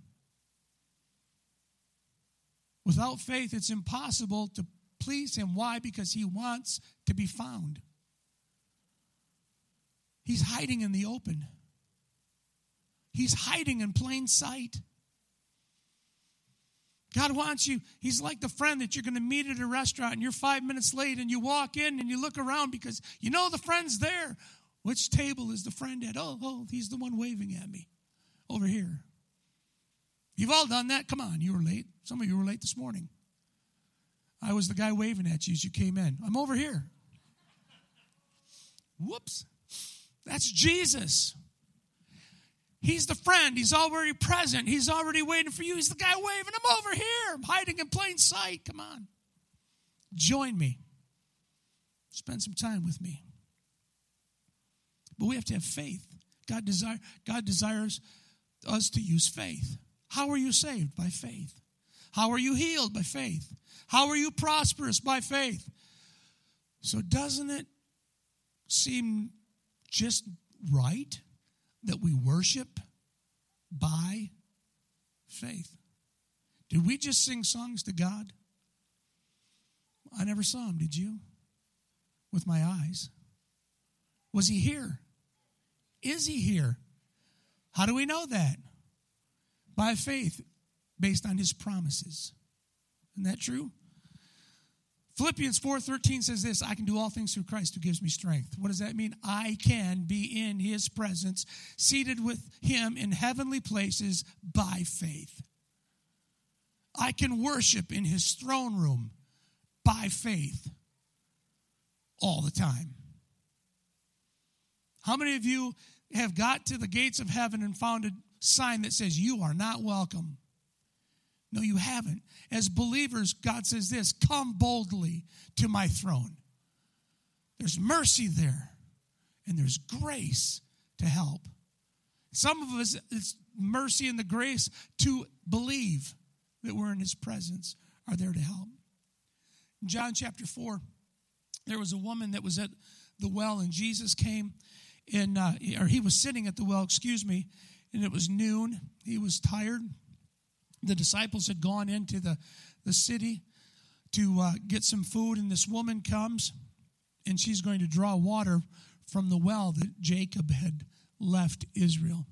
Without faith, it's impossible to please him. Why? Because he wants to be found. He's hiding in the open, he's hiding in plain sight. God wants you. He's like the friend that you're going to meet at a restaurant and you're five minutes late and you walk in and you look around because you know the friend's there. Which table is the friend at? Oh, oh, he's the one waving at me over here. You've all done that. Come on, you were late. Some of you were late this morning. I was the guy waving at you as you came in. I'm over here. Whoops. That's Jesus. He's the friend. He's already present. He's already waiting for you. He's the guy waving I'm over here. I'm hiding in plain sight. Come on. Join me. Spend some time with me. But we have to have faith. God, desire, God desires us to use faith. How are you saved? By faith. How are you healed? By faith. How are you prosperous? By faith. So, doesn't it seem just right that we worship by faith? Did we just sing songs to God? I never saw him, did you? With my eyes. Was he here? Is he here? How do we know that? By faith, based on his promises. Isn't that true? Philippians 4:13 says this, I can do all things through Christ who gives me strength. What does that mean? I can be in his presence, seated with him in heavenly places by faith. I can worship in his throne room by faith all the time. How many of you have got to the gates of heaven and found a sign that says you are not welcome? No, you haven't. As believers, God says this come boldly to my throne. There's mercy there, and there's grace to help. Some of us, it's mercy and the grace to believe that we're in his presence are there to help. In John chapter 4, there was a woman that was at the well, and Jesus came, and uh, or he was sitting at the well, excuse me, and it was noon. He was tired. The disciples had gone into the, the city to uh, get some food, and this woman comes, and she's going to draw water from the well that Jacob had left Israel.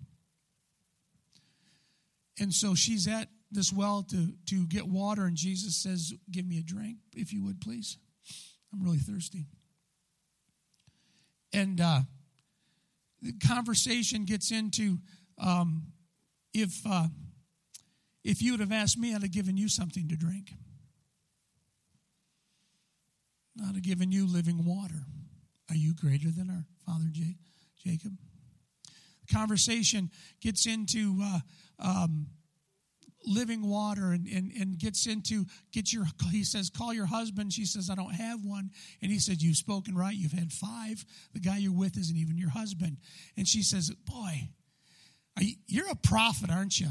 And so she's at this well to, to get water, and Jesus says, Give me a drink, if you would, please. I'm really thirsty. And uh, the conversation gets into um, if, uh, if you would have asked me, I'd have given you something to drink. I'd have given you living water. Are you greater than our father J- Jacob? The conversation gets into uh, um, living water and, and, and gets into get your he says call your husband she says i don't have one and he said you've spoken right you've had five the guy you're with isn't even your husband and she says boy you, you're a prophet aren't you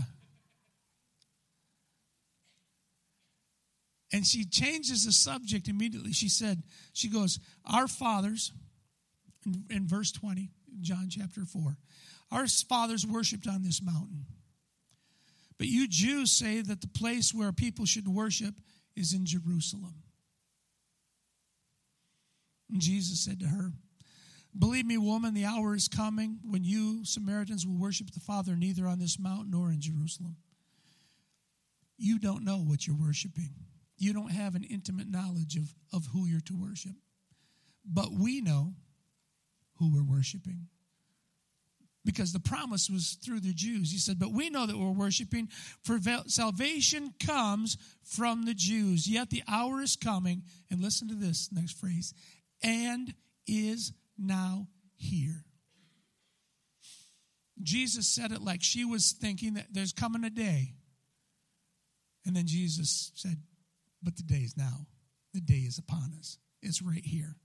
and she changes the subject immediately she said she goes our fathers in, in verse 20 john chapter 4 our fathers worshiped on this mountain but you Jews say that the place where people should worship is in Jerusalem. And Jesus said to her, Believe me, woman, the hour is coming when you, Samaritans, will worship the Father neither on this mountain nor in Jerusalem. You don't know what you're worshiping. You don't have an intimate knowledge of, of who you're to worship. But we know who we're worshiping because the promise was through the Jews. He said, But we know that we're worshiping, for salvation comes from the Jews. Yet the hour is coming, and listen to this next phrase, and is now here. Jesus said it like she was thinking that there's coming a day. And then Jesus said, But the day is now. The day is upon us. It's right here.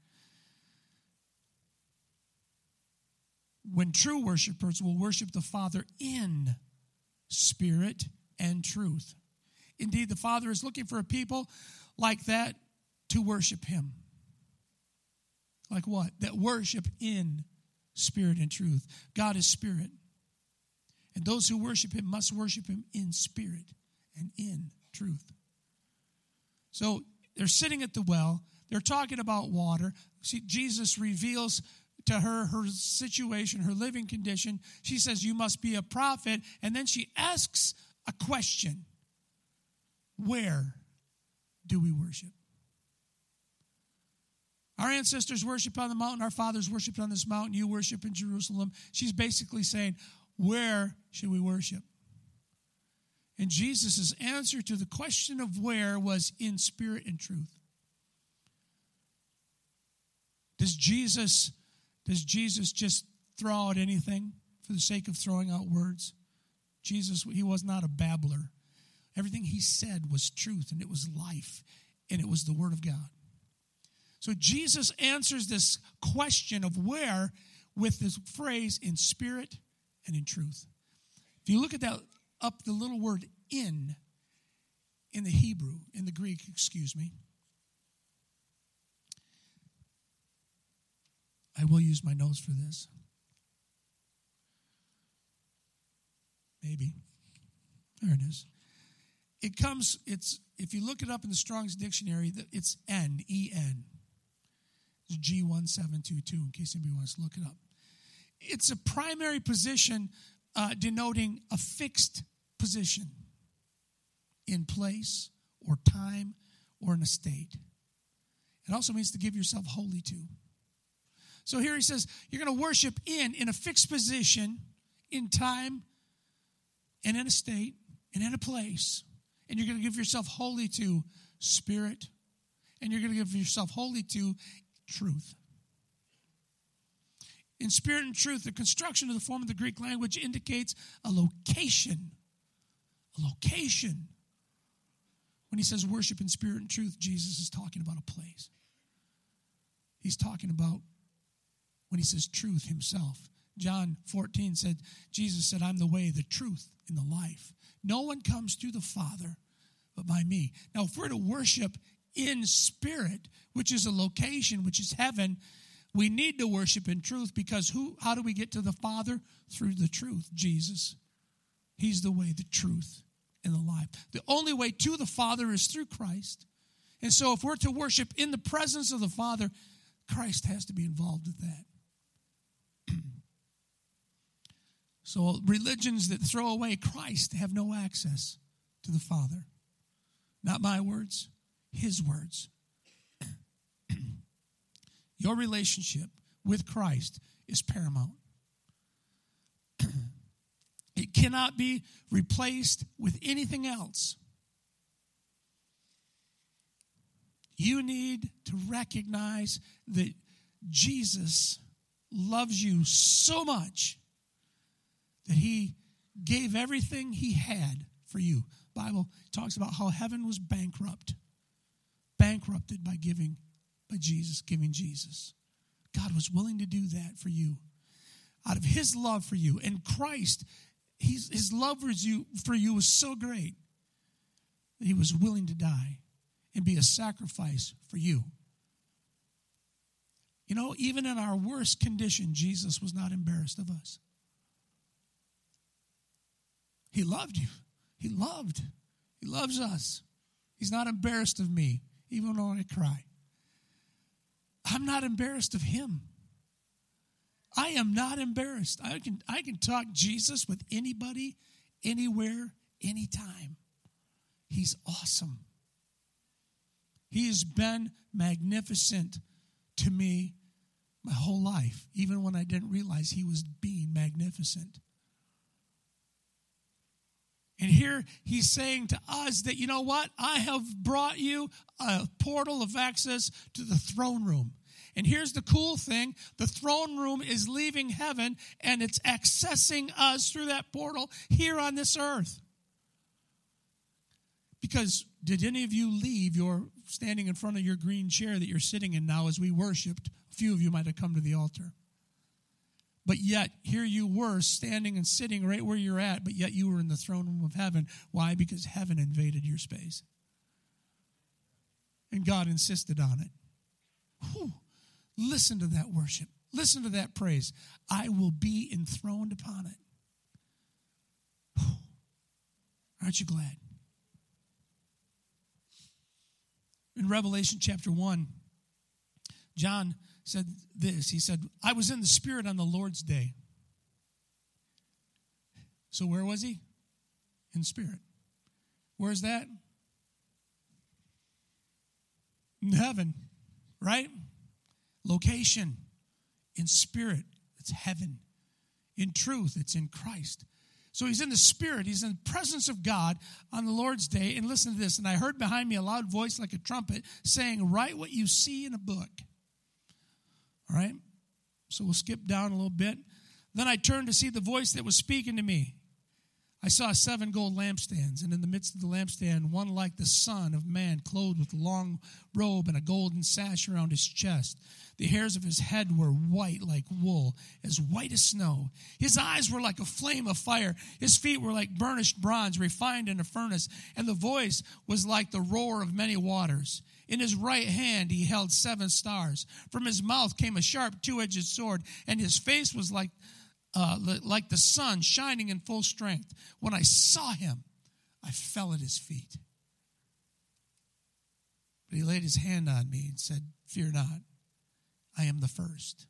when true worshipers will worship the Father in spirit and truth. Indeed, the Father is looking for a people like that to worship Him. Like what? That worship in spirit and truth. God is spirit. And those who worship Him must worship Him in spirit and in truth. So they're sitting at the well, they're talking about water. See, Jesus reveals to her her situation, her living condition. She says, You must be a prophet. And then she asks a question Where do we worship? Our ancestors worshiped on the mountain, our fathers worshiped on this mountain, you worship in Jerusalem. She's basically saying, Where should we worship? And Jesus' answer to the question of where was in spirit and truth. Does Jesus does Jesus just throw out anything for the sake of throwing out words. Jesus, he was not a babbler. Everything he said was truth and it was life and it was the Word of God. So Jesus answers this question of where with this phrase in spirit and in truth. If you look at that up the little word in in the Hebrew, in the Greek, excuse me. I will use my nose for this. Maybe. There it is. It comes, it's, if you look it up in the Strong's Dictionary, it's N, E N. It's G1722, in case anybody wants to look it up. It's a primary position uh, denoting a fixed position in place or time or in a state. It also means to give yourself wholly to. So here he says, you're going to worship in, in a fixed position, in time, and in a state, and in a place. And you're going to give yourself wholly to spirit, and you're going to give yourself wholly to truth. In spirit and truth, the construction of the form of the Greek language indicates a location. A location. When he says worship in spirit and truth, Jesus is talking about a place. He's talking about when he says truth himself. John 14 said, Jesus said, I'm the way, the truth, and the life. No one comes to the Father but by me. Now, if we're to worship in spirit, which is a location, which is heaven, we need to worship in truth because who how do we get to the Father? Through the truth, Jesus. He's the way, the truth, and the life. The only way to the Father is through Christ. And so if we're to worship in the presence of the Father, Christ has to be involved with that. so religions that throw away Christ have no access to the Father. Not my words, his words. Your relationship with Christ is paramount. Cannot be replaced with anything else. You need to recognize that Jesus loves you so much that he gave everything he had for you. Bible talks about how heaven was bankrupt, bankrupted by giving by Jesus, giving Jesus. God was willing to do that for you out of his love for you. And Christ, he's, his love for you, for you was so great that he was willing to die and be a sacrifice for you. You know, even in our worst condition, Jesus was not embarrassed of us. He loved you. He loved. He loves us. He's not embarrassed of me, even when I cry. I'm not embarrassed of him. I am not embarrassed. I can, I can talk Jesus with anybody, anywhere, anytime. He's awesome. He has been magnificent to me my whole life, even when I didn't realize he was being magnificent. And here he's saying to us that, you know what? I have brought you a portal of access to the throne room. And here's the cool thing the throne room is leaving heaven and it's accessing us through that portal here on this earth. Because did any of you leave your standing in front of your green chair that you're sitting in now as we worshiped? A few of you might have come to the altar. But yet, here you were standing and sitting right where you're at, but yet you were in the throne room of heaven. Why? Because heaven invaded your space. And God insisted on it. Whew. Listen to that worship. Listen to that praise. I will be enthroned upon it. Aren't you glad? In Revelation chapter 1, John said this He said, I was in the Spirit on the Lord's day. So where was he? In spirit. Where's that? In heaven, right? Location. In spirit, it's heaven. In truth, it's in Christ. So he's in the Spirit, he's in the presence of God on the Lord's day. And listen to this. And I heard behind me a loud voice like a trumpet saying, Write what you see in a book. All right? So we'll skip down a little bit. Then I turned to see the voice that was speaking to me. I saw seven gold lampstands, and in the midst of the lampstand, one like the Son of Man, clothed with a long robe and a golden sash around his chest. The hairs of his head were white like wool, as white as snow. His eyes were like a flame of fire. His feet were like burnished bronze, refined in a furnace, and the voice was like the roar of many waters. In his right hand he held seven stars. From his mouth came a sharp two edged sword, and his face was like uh, like the sun shining in full strength. When I saw him, I fell at his feet. But he laid his hand on me and said, Fear not, I am the first,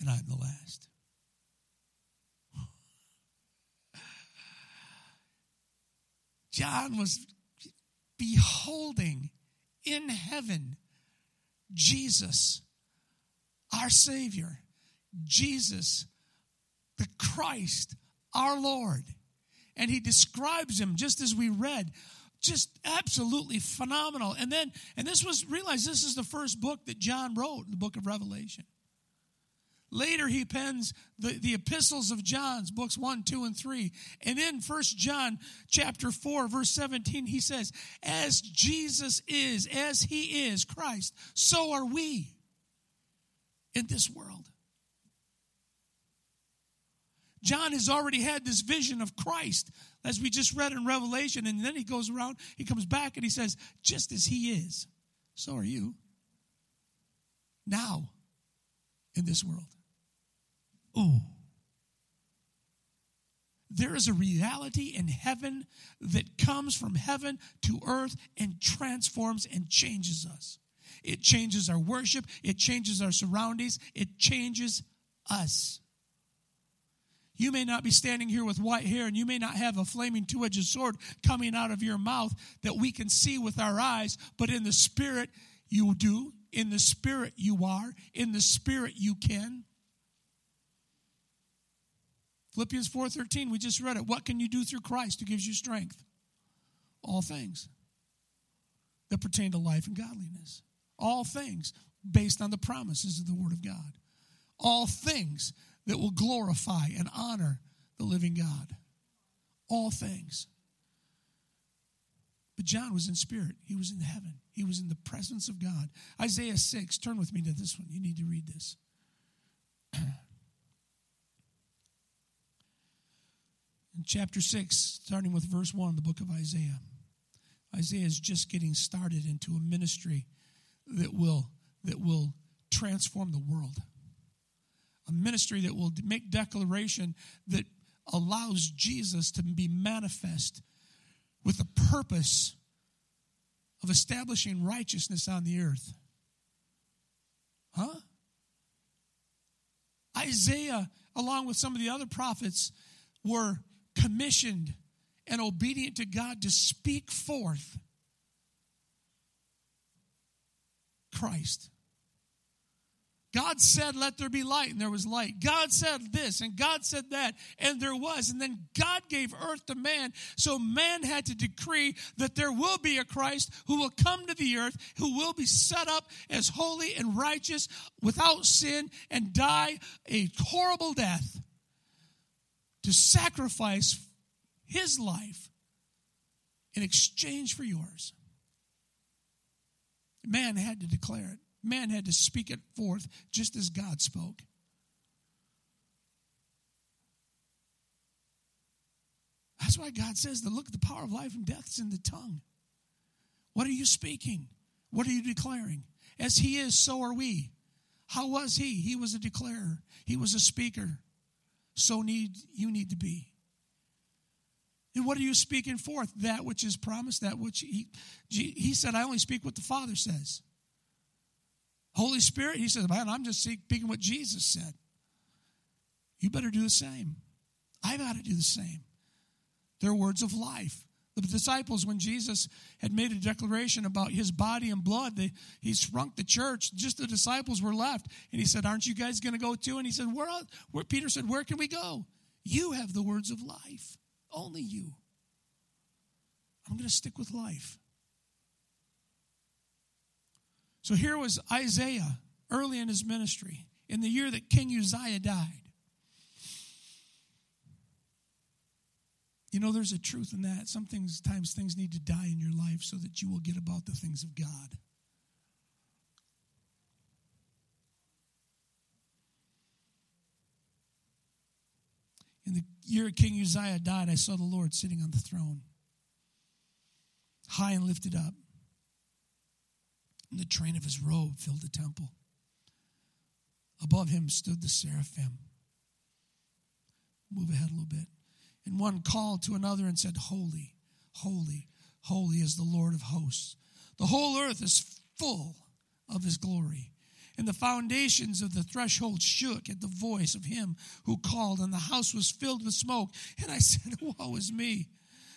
and I am the last. John was beholding in heaven Jesus, our Savior, Jesus, the Christ, our Lord. And he describes him just as we read, just absolutely phenomenal. And then, and this was, realize this is the first book that John wrote, the book of Revelation. Later, he pens the, the epistles of John's, books 1, 2, and 3. And in First John chapter 4, verse 17, he says, As Jesus is, as he is, Christ, so are we in this world. John has already had this vision of Christ, as we just read in Revelation, and then he goes around, he comes back and he says, Just as he is, so are you now in this world. Ooh. There is a reality in heaven that comes from heaven to earth and transforms and changes us. It changes our worship, it changes our surroundings, it changes us. You may not be standing here with white hair and you may not have a flaming two edged sword coming out of your mouth that we can see with our eyes, but in the spirit you do. In the spirit you are. In the spirit you can. Philippians 4:13 we just read it. What can you do through Christ who gives you strength? All things that pertain to life and godliness. All things based on the promises of the word of God. All things that will glorify and honor the living God. All things. But John was in spirit. He was in heaven. He was in the presence of God. Isaiah 6, turn with me to this one. You need to read this. in chapter 6, starting with verse 1, of the book of Isaiah. Isaiah is just getting started into a ministry that will, that will transform the world. A ministry that will make declaration that allows Jesus to be manifest with the purpose of establishing righteousness on the earth. Huh? Isaiah, along with some of the other prophets, were commissioned and obedient to God to speak forth Christ. God said, Let there be light, and there was light. God said this, and God said that, and there was. And then God gave earth to man, so man had to decree that there will be a Christ who will come to the earth, who will be set up as holy and righteous without sin and die a horrible death to sacrifice his life in exchange for yours. Man had to declare it. Man had to speak it forth just as God spoke. That's why God says that look, the power of life and death is in the tongue. What are you speaking? What are you declaring? As He is, so are we. How was He? He was a declarer, He was a speaker. So need you need to be. And what are you speaking forth? That which is promised, that which He, he said, I only speak what the Father says. Holy Spirit, he says, Man, I'm just speaking what Jesus said. You better do the same. I've got to do the same. They're words of life. The disciples, when Jesus had made a declaration about his body and blood, they, he shrunk the church. Just the disciples were left. And he said, Aren't you guys going to go too? And he said, where, where? Peter said, Where can we go? You have the words of life. Only you. I'm going to stick with life. So here was Isaiah early in his ministry, in the year that King Uzziah died. You know, there's a truth in that. Sometimes times things need to die in your life so that you will get about the things of God. In the year King Uzziah died, I saw the Lord sitting on the throne, high and lifted up and the train of his robe filled the temple. Above him stood the seraphim. Move ahead a little bit. And one called to another and said, Holy, holy, holy is the Lord of hosts. The whole earth is full of his glory. And the foundations of the threshold shook at the voice of him who called, and the house was filled with smoke. And I said, Woe is me!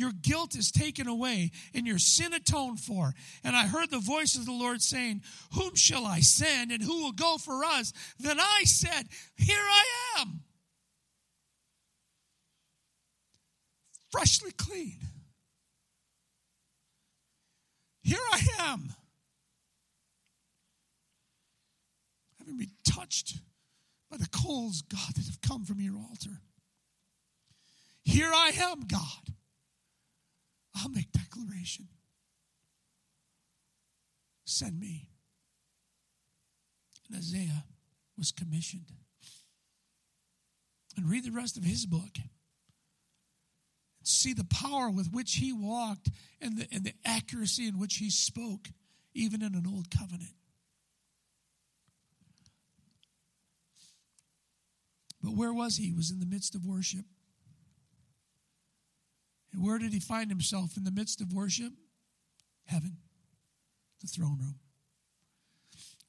Your guilt is taken away and your sin atoned for. And I heard the voice of the Lord saying, Whom shall I send and who will go for us? Then I said, Here I am. Freshly clean. Here I am. Having been touched by the coals, God, that have come from your altar. Here I am, God. I'll make declaration. Send me. And Isaiah was commissioned. And read the rest of his book. See the power with which he walked and the, and the accuracy in which he spoke, even in an old covenant. But where was he? He was in the midst of worship. And where did he find himself in the midst of worship? Heaven, the throne room.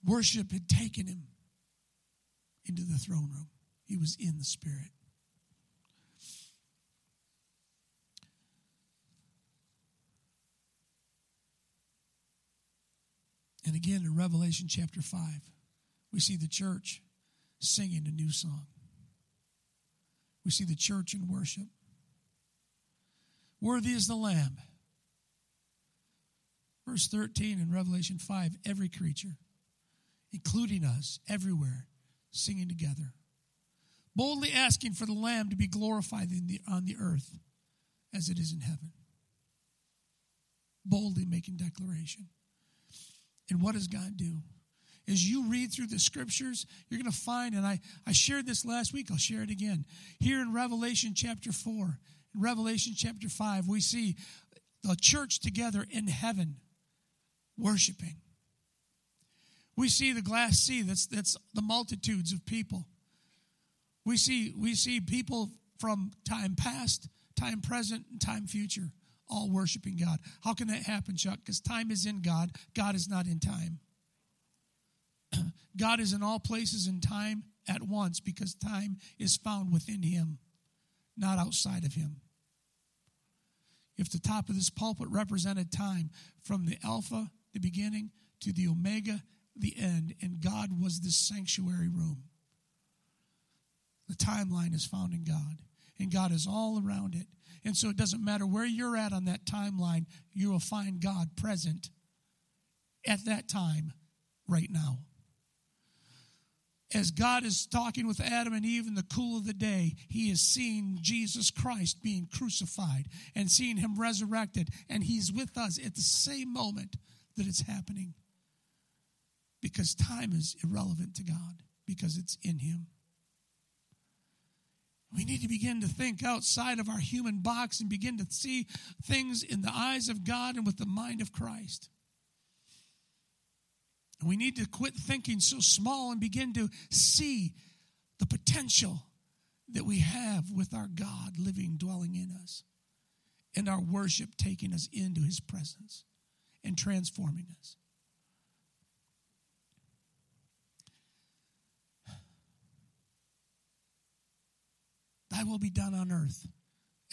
Worship had taken him into the throne room. He was in the Spirit. And again in Revelation chapter 5, we see the church singing a new song. We see the church in worship. Worthy is the Lamb. Verse 13 in Revelation 5 every creature, including us, everywhere, singing together, boldly asking for the Lamb to be glorified the, on the earth as it is in heaven. Boldly making declaration. And what does God do? As you read through the scriptures, you're going to find, and I, I shared this last week, I'll share it again. Here in Revelation chapter 4, in Revelation chapter 5, we see the church together in heaven worshiping. We see the glass sea, that's, that's the multitudes of people. We see, we see people from time past, time present, and time future all worshiping God. How can that happen, Chuck? Because time is in God, God is not in time. God is in all places and time at once because time is found within Him, not outside of Him. If the top of this pulpit represented time from the Alpha, the beginning, to the Omega, the end, and God was this sanctuary room, the timeline is found in God, and God is all around it. And so it doesn't matter where you're at on that timeline, you will find God present at that time right now. As God is talking with Adam and Eve in the cool of the day, he is seeing Jesus Christ being crucified and seeing him resurrected, and he's with us at the same moment that it's happening. Because time is irrelevant to God, because it's in him. We need to begin to think outside of our human box and begin to see things in the eyes of God and with the mind of Christ. We need to quit thinking so small and begin to see the potential that we have with our God living, dwelling in us, and our worship taking us into his presence and transforming us. Thy will be done on earth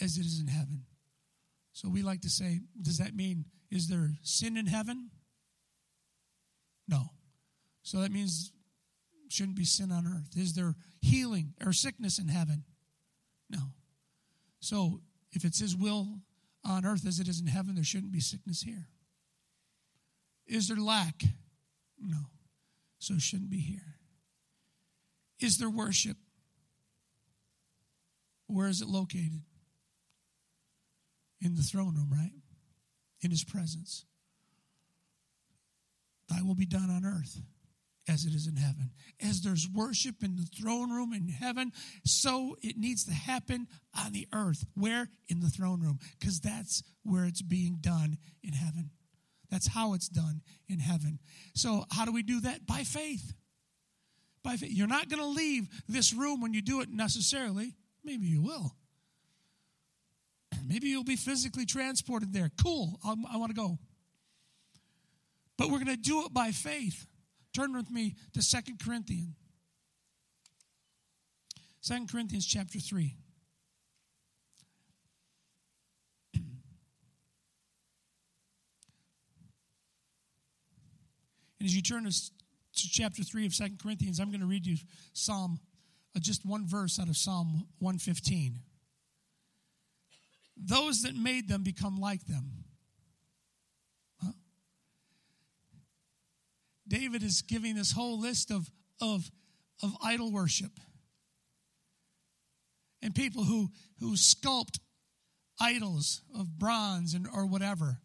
as it is in heaven. So we like to say, does that mean, is there sin in heaven? No. So that means shouldn't be sin on earth. Is there healing or sickness in heaven? No. So if it's his will on earth as it is in heaven, there shouldn't be sickness here. Is there lack? No. So it shouldn't be here. Is there worship? Where is it located? In the throne room, right? In his presence. Thy will be done on earth as it is in heaven. As there's worship in the throne room in heaven, so it needs to happen on the earth. Where? In the throne room, because that's where it's being done in heaven. That's how it's done in heaven. So, how do we do that? By faith. By faith. You're not going to leave this room when you do it necessarily. Maybe you will. Maybe you'll be physically transported there. Cool. i i want to go. But we're going to do it by faith. Turn with me to Second Corinthians. Second Corinthians chapter 3. And as you turn to, chapter 3 of Second Corinthians, I'm going to read you Psalm, uh, just one verse out of Psalm 115. Those that made them become like them. David is giving this whole list of, of, of idol worship and people who, who sculpt idols of bronze and, or whatever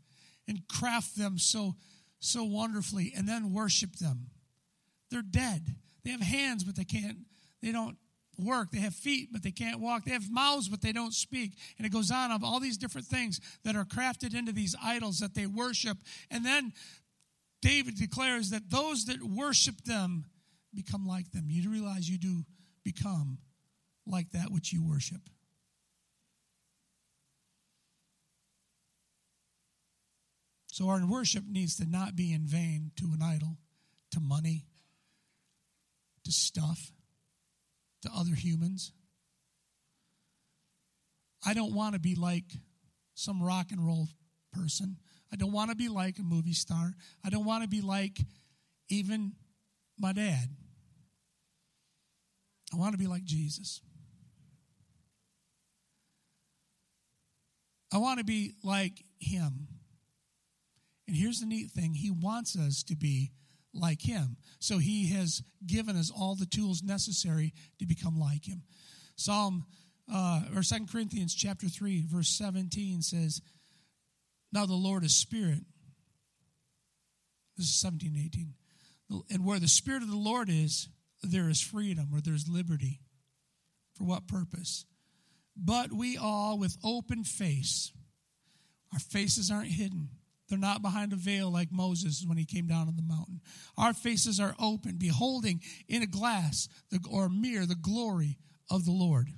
and craft them so so wonderfully and then worship them. They're dead. They have hands, but they can't, they don't work. They have feet, but they can't walk. They have mouths, but they don't speak. And it goes on of all these different things that are crafted into these idols that they worship. And then David declares that those that worship them become like them. You realize you do become like that which you worship. So our worship needs to not be in vain to an idol, to money, to stuff, to other humans. I don't want to be like some rock and roll person. I don't want to be like a movie star. I don't want to be like even my dad. I want to be like Jesus. I want to be like him. And here's the neat thing He wants us to be like Him. So He has given us all the tools necessary to become like Him. Psalm uh, or Second Corinthians chapter 3, verse 17 says, Now the Lord is Spirit. This is 17 18. And where the Spirit of the Lord is, there is freedom or there's liberty. For what purpose? But we all, with open face, our faces aren't hidden they're not behind a veil like Moses when he came down on the mountain. Our faces are open, beholding in a glass or mirror the glory of the Lord.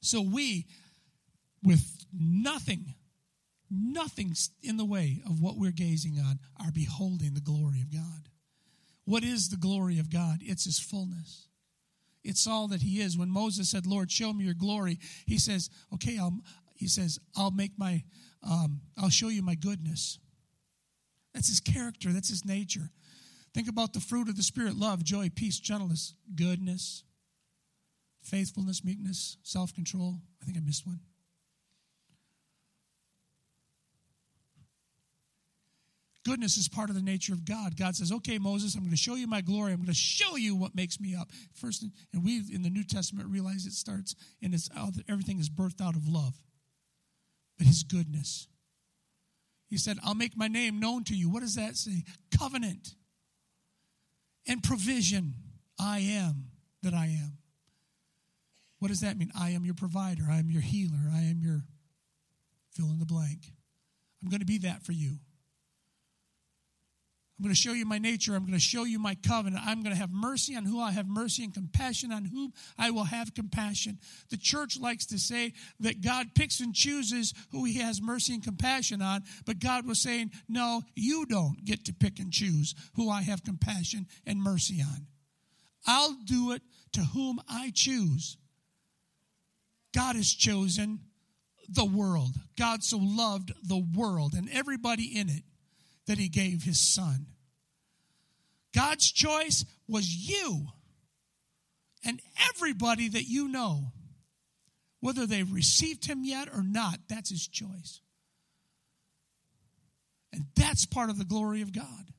So we, with nothing, nothing in the way of what we're gazing on, are beholding the glory of God. What is the glory of God? It's his fullness. It's all that he is. When Moses said, Lord, show me your glory, he says, okay, I'll, he says, I'll make my, um, I'll show you my goodness. That's his character, that's his nature. Think about the fruit of the Spirit love, joy, peace, gentleness, goodness, faithfulness, meekness, self control. I think I missed one. Goodness is part of the nature of God. God says, "Okay, Moses, I'm going to show you my glory. I'm going to show you what makes me up." First, and we in the New Testament realize it starts and it's everything is birthed out of love but his goodness. He said, I'll make my name known to you. What does that say? Covenant and provision. I am that I am. What does that mean? I am your provider. I am your healer. I am your fill in the blank. I'm going to be that for you. I'm going to show you my nature. I'm going to show you my covenant. I'm going to have mercy on who I have mercy and compassion on whom I will have compassion. The church likes to say that God picks and chooses who he has mercy and compassion on, but God was saying, no, you don't get to pick and choose who I have compassion and mercy on. I'll do it to whom I choose. God has chosen the world. God so loved the world and everybody in it that he gave his son. God's choice was you and everybody that you know. Whether they've received him yet or not, that's his choice. And that's part of the glory of God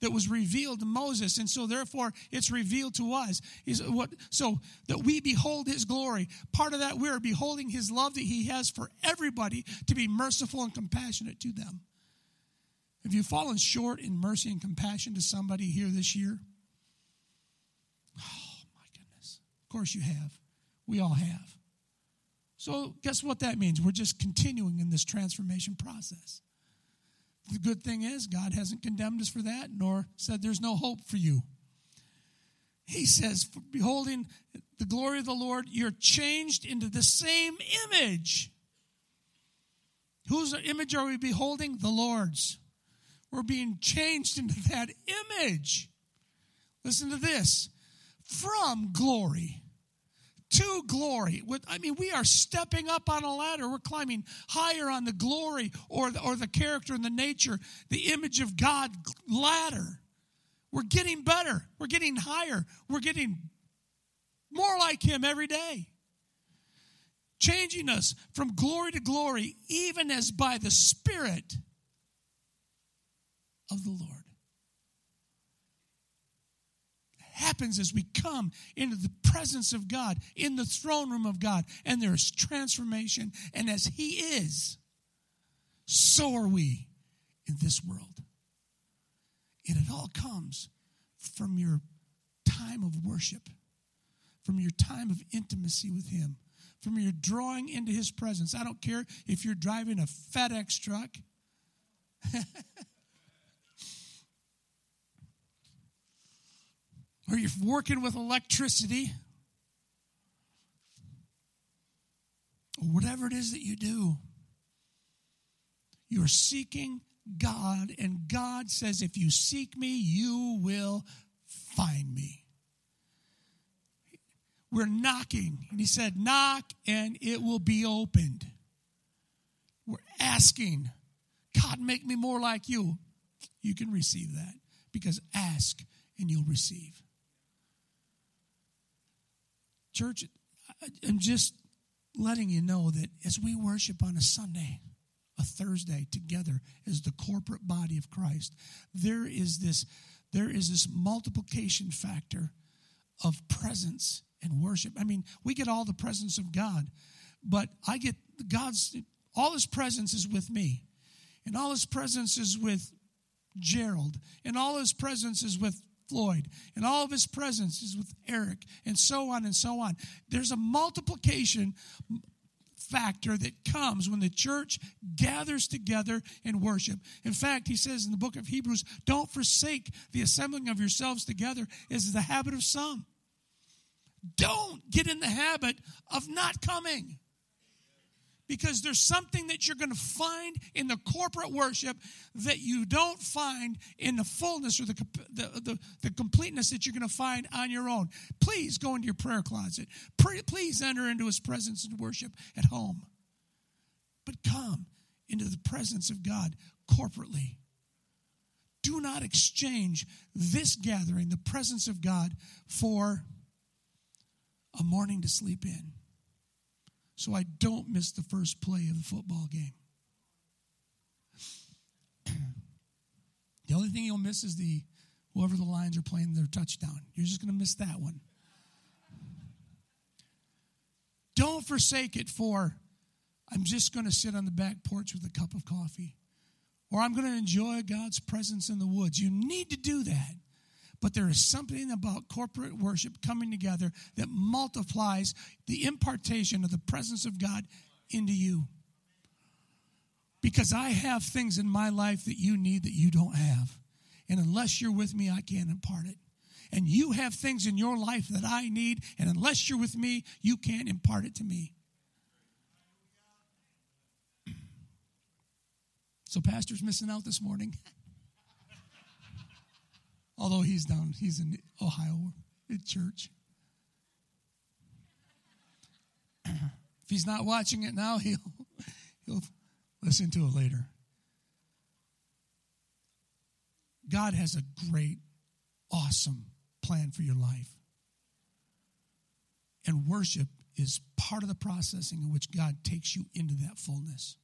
that was revealed to Moses, and so therefore it's revealed to us. Is what so that we behold his glory. Part of that we're beholding his love that he has for everybody to be merciful and compassionate to them. Have you fallen short in mercy and compassion to somebody here this year? Oh my goodness. Of course you have. We all have. So guess what that means? We're just continuing in this transformation process. The good thing is, God hasn't condemned us for that, nor said there's no hope for you. He says, Beholding the glory of the Lord, you're changed into the same image. Whose image are we beholding? The Lord's. We're being changed into that image. Listen to this from glory to glory. I mean, we are stepping up on a ladder. We're climbing higher on the glory or the, or the character and the nature, the image of God ladder. We're getting better. We're getting higher. We're getting more like Him every day. Changing us from glory to glory, even as by the Spirit of the Lord. happens as we come into the presence of God, in the throne room of God, and there is transformation. And as He is, so are we in this world. And it all comes from your time of worship, from your time of intimacy with Him, from your drawing into His presence. I don't care if you're driving a FedEx truck. or you're working with electricity, or whatever it is that you do, you're seeking God, and God says, If you seek me, you will find me. We're knocking, and He said, Knock, and it will be opened. We're asking, God, make me more like you. You can receive that because ask and you'll receive. Church, I'm just letting you know that as we worship on a Sunday, a Thursday together as the corporate body of Christ, there is this there is this multiplication factor of presence and worship. I mean, we get all the presence of God, but I get God's all his presence is with me. And all his presence is with Gerald. And all his presence is with Floyd, and all of his presence is with Eric, and so on and so on. There's a multiplication factor that comes when the church gathers together in worship. In fact, he says in the book of Hebrews, don't forsake the assembling of yourselves together as the habit of some. Don't get in the habit of not coming because there's something that you're going to find in the corporate worship that you don't find in the fullness or the, the, the, the completeness that you're going to find on your own. Please go into your prayer closet. please enter into his presence and worship at home. But come into the presence of God corporately. Do not exchange this gathering, the presence of God, for a morning to sleep in so I don't miss the first play of the football game. the only thing you'll miss is the whoever the Lions are playing their touchdown. You're just going to miss that one. Don't forsake it for I'm just going to sit on the back porch with a cup of coffee or I'm going to enjoy God's presence in the woods. You need to do that. But there is something about corporate worship coming together that multiplies the impartation of the presence of God into you. Because I have things in my life that you need that you don't have. And unless you're with me, I can't impart it. And you have things in your life that I need, and unless you're with me, you can't impart it to me. So, Pastor's missing out this morning. Although he's down, he's in Ohio at church. if he's not watching it now, he'll he'll listen to it later. God has a great awesome plan for your life. And worship is part of the processing in which God takes you into that fullness.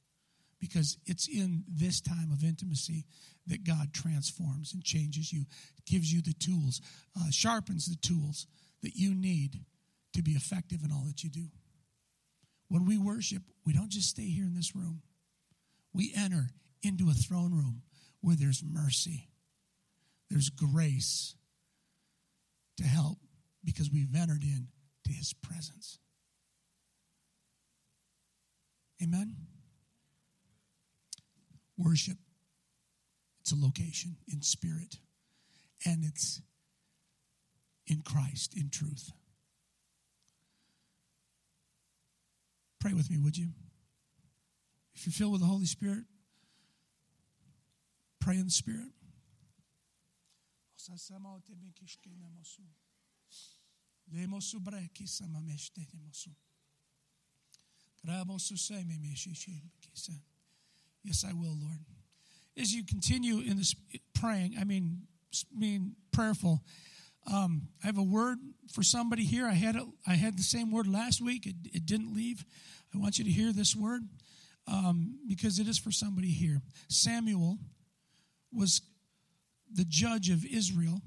Because it's in this time of intimacy that God transforms and changes you, gives you the tools, uh, sharpens the tools that you need to be effective in all that you do. When we worship, we don't just stay here in this room, we enter into a throne room where there's mercy, there's grace to help because we've entered in to his presence. Amen. Worship. It's a location in spirit. And it's in Christ, in truth. Pray with me, would you? If you're filled with the Holy Spirit, pray in the Spirit. Yes, I will, Lord. As you continue in this praying, I mean, being prayerful, um, I have a word for somebody here. I had I had the same word last week. It, it didn't leave. I want you to hear this word um, because it is for somebody here. Samuel was the judge of Israel,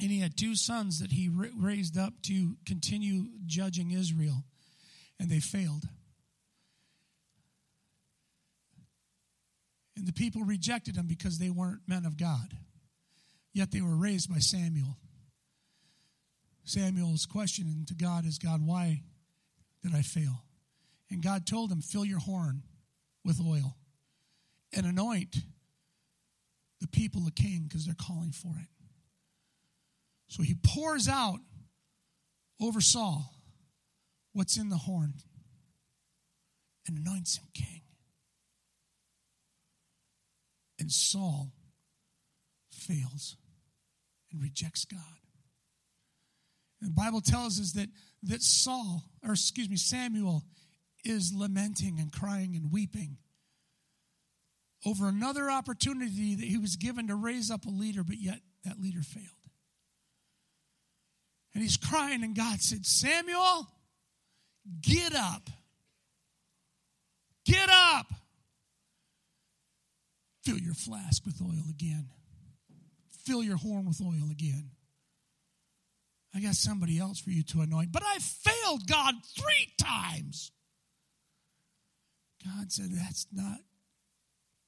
and he had two sons that he raised up to continue judging Israel, and they failed. And the people rejected him because they weren't men of God. Yet they were raised by Samuel. Samuel's question to God is God, why did I fail? And God told him, fill your horn with oil and anoint the people a king because they're calling for it. So he pours out over Saul what's in the horn and anoints him king. And Saul fails and rejects God. And the Bible tells us that, that Saul, or excuse me, Samuel is lamenting and crying and weeping over another opportunity that he was given to raise up a leader, but yet that leader failed. And he's crying, and God said, Samuel, get up. Get up. Fill your flask with oil again. Fill your horn with oil again. I got somebody else for you to anoint. But I failed God three times. God said, That's not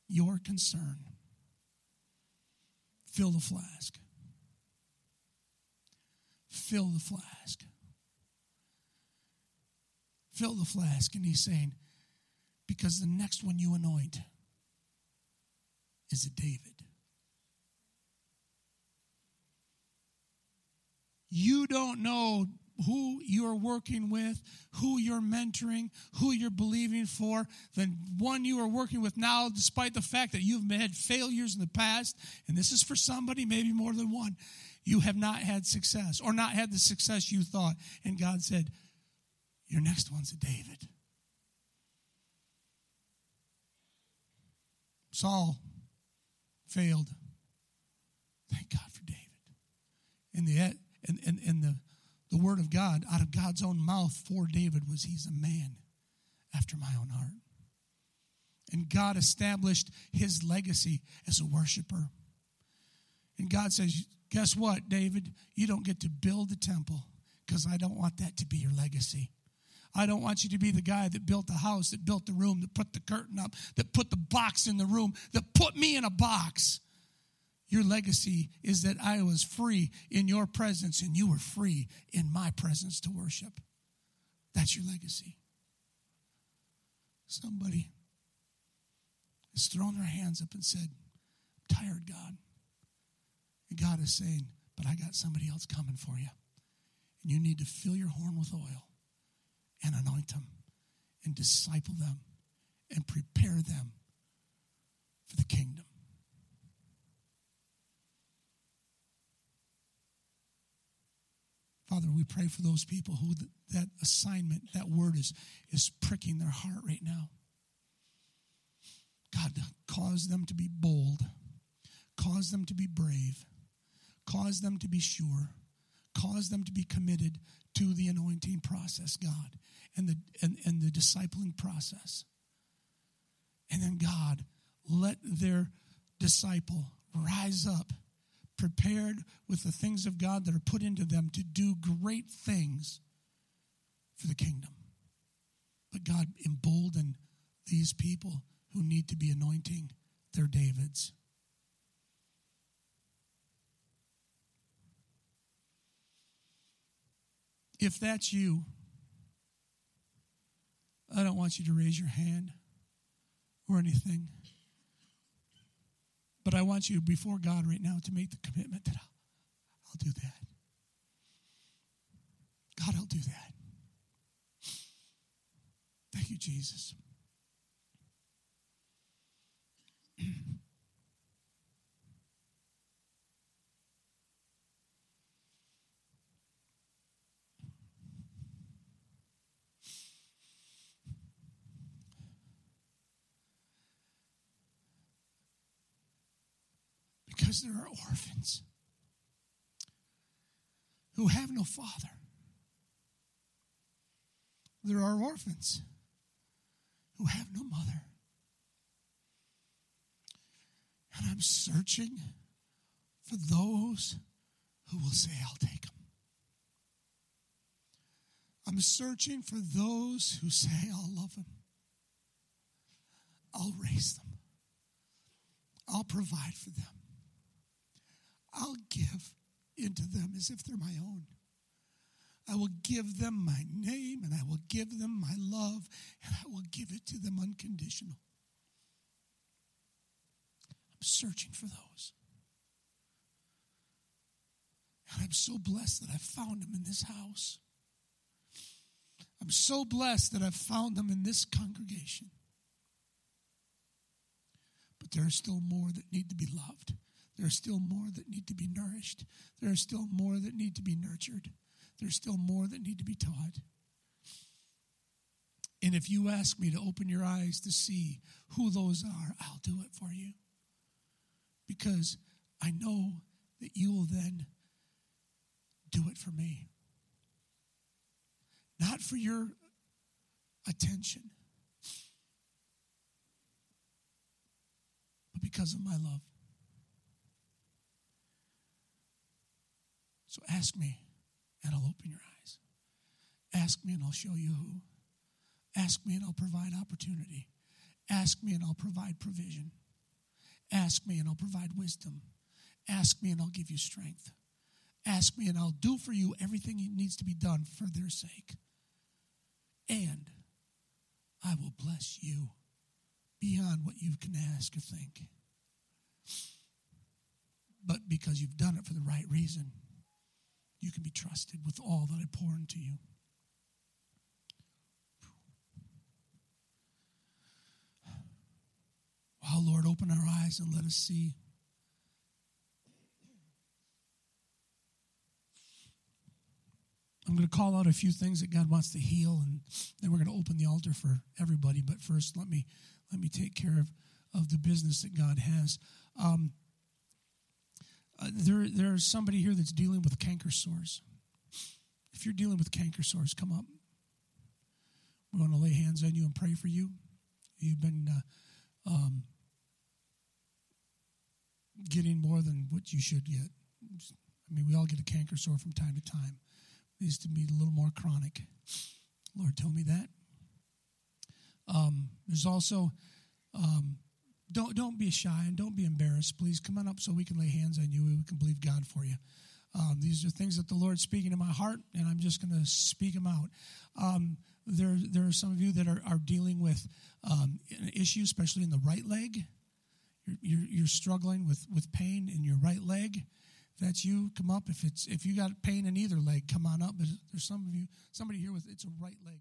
your concern. Fill the flask. Fill the flask. Fill the flask. And he's saying, because the next one you anoint is a David. You don't know who you're working with, who you're mentoring, who you're believing for, the one you are working with now, despite the fact that you've had failures in the past, and this is for somebody, maybe more than one, you have not had success or not had the success you thought. And God said, Your next one's a David. Saul failed. Thank God for David. In the and, and, and the the word of God out of God's own mouth for David was he's a man after my own heart. And God established his legacy as a worshiper. And God says, Guess what, David? You don't get to build the temple because I don't want that to be your legacy. I don't want you to be the guy that built the house, that built the room, that put the curtain up, that put the box in the room, that put me in a box. Your legacy is that I was free in your presence and you were free in my presence to worship. That's your legacy. Somebody has thrown their hands up and said, I'm tired, God. And God is saying, But I got somebody else coming for you. And you need to fill your horn with oil and anoint them and disciple them and prepare them for the kingdom. Father, we pray for those people who that assignment, that word is, is pricking their heart right now. God, cause them to be bold, cause them to be brave, Cause them to be sure. Cause them to be committed to the anointing process, God, and the and, and the discipling process. And then God, let their disciple rise up, prepared with the things of God that are put into them to do great things for the kingdom. But God, embolden these people who need to be anointing their Davids. If that's you, I don't want you to raise your hand or anything. But I want you before God right now to make the commitment that I'll, I'll do that. God, I'll do that. Thank you, Jesus. Because there are orphans who have no father. There are orphans who have no mother. And I'm searching for those who will say, I'll take them. I'm searching for those who say, I'll love them. I'll raise them. I'll provide for them. I'll give into them as if they're my own. I will give them my name and I will give them my love and I will give it to them unconditional. I'm searching for those. And I'm so blessed that I found them in this house. I'm so blessed that I've found them in this congregation. But there are still more that need to be loved. There are still more that need to be nourished. There are still more that need to be nurtured. There's still more that need to be taught. And if you ask me to open your eyes to see who those are, I'll do it for you. Because I know that you will then do it for me. Not for your attention, but because of my love. So ask me, and I'll open your eyes. Ask me, and I'll show you who. Ask me, and I'll provide opportunity. Ask me, and I'll provide provision. Ask me, and I'll provide wisdom. Ask me, and I'll give you strength. Ask me, and I'll do for you everything that needs to be done for their sake. And I will bless you beyond what you can ask or think. But because you've done it for the right reason, you can be trusted with all that I pour into you. Wow, Lord, open our eyes and let us see. I'm going to call out a few things that God wants to heal, and then we're going to open the altar for everybody. But first, let me let me take care of, of the business that God has. Um, uh, there, there's somebody here that's dealing with canker sores. If you're dealing with canker sores, come up. We want to lay hands on you and pray for you. You've been uh, um, getting more than what you should get. I mean, we all get a canker sore from time to time. It needs to be a little more chronic. Lord told me that. Um, there's also um, don't don't be shy and don't be embarrassed. Please come on up so we can lay hands on you we can believe God for you. Um, these are things that the Lord's speaking to my heart, and I'm just going to speak them out. Um, there, there are some of you that are, are dealing with um, an issue, especially in the right leg. You're, you're, you're struggling with, with pain in your right leg. If that's you, come up. If it's if you got pain in either leg, come on up. But there's some of you, somebody here with it's a right leg.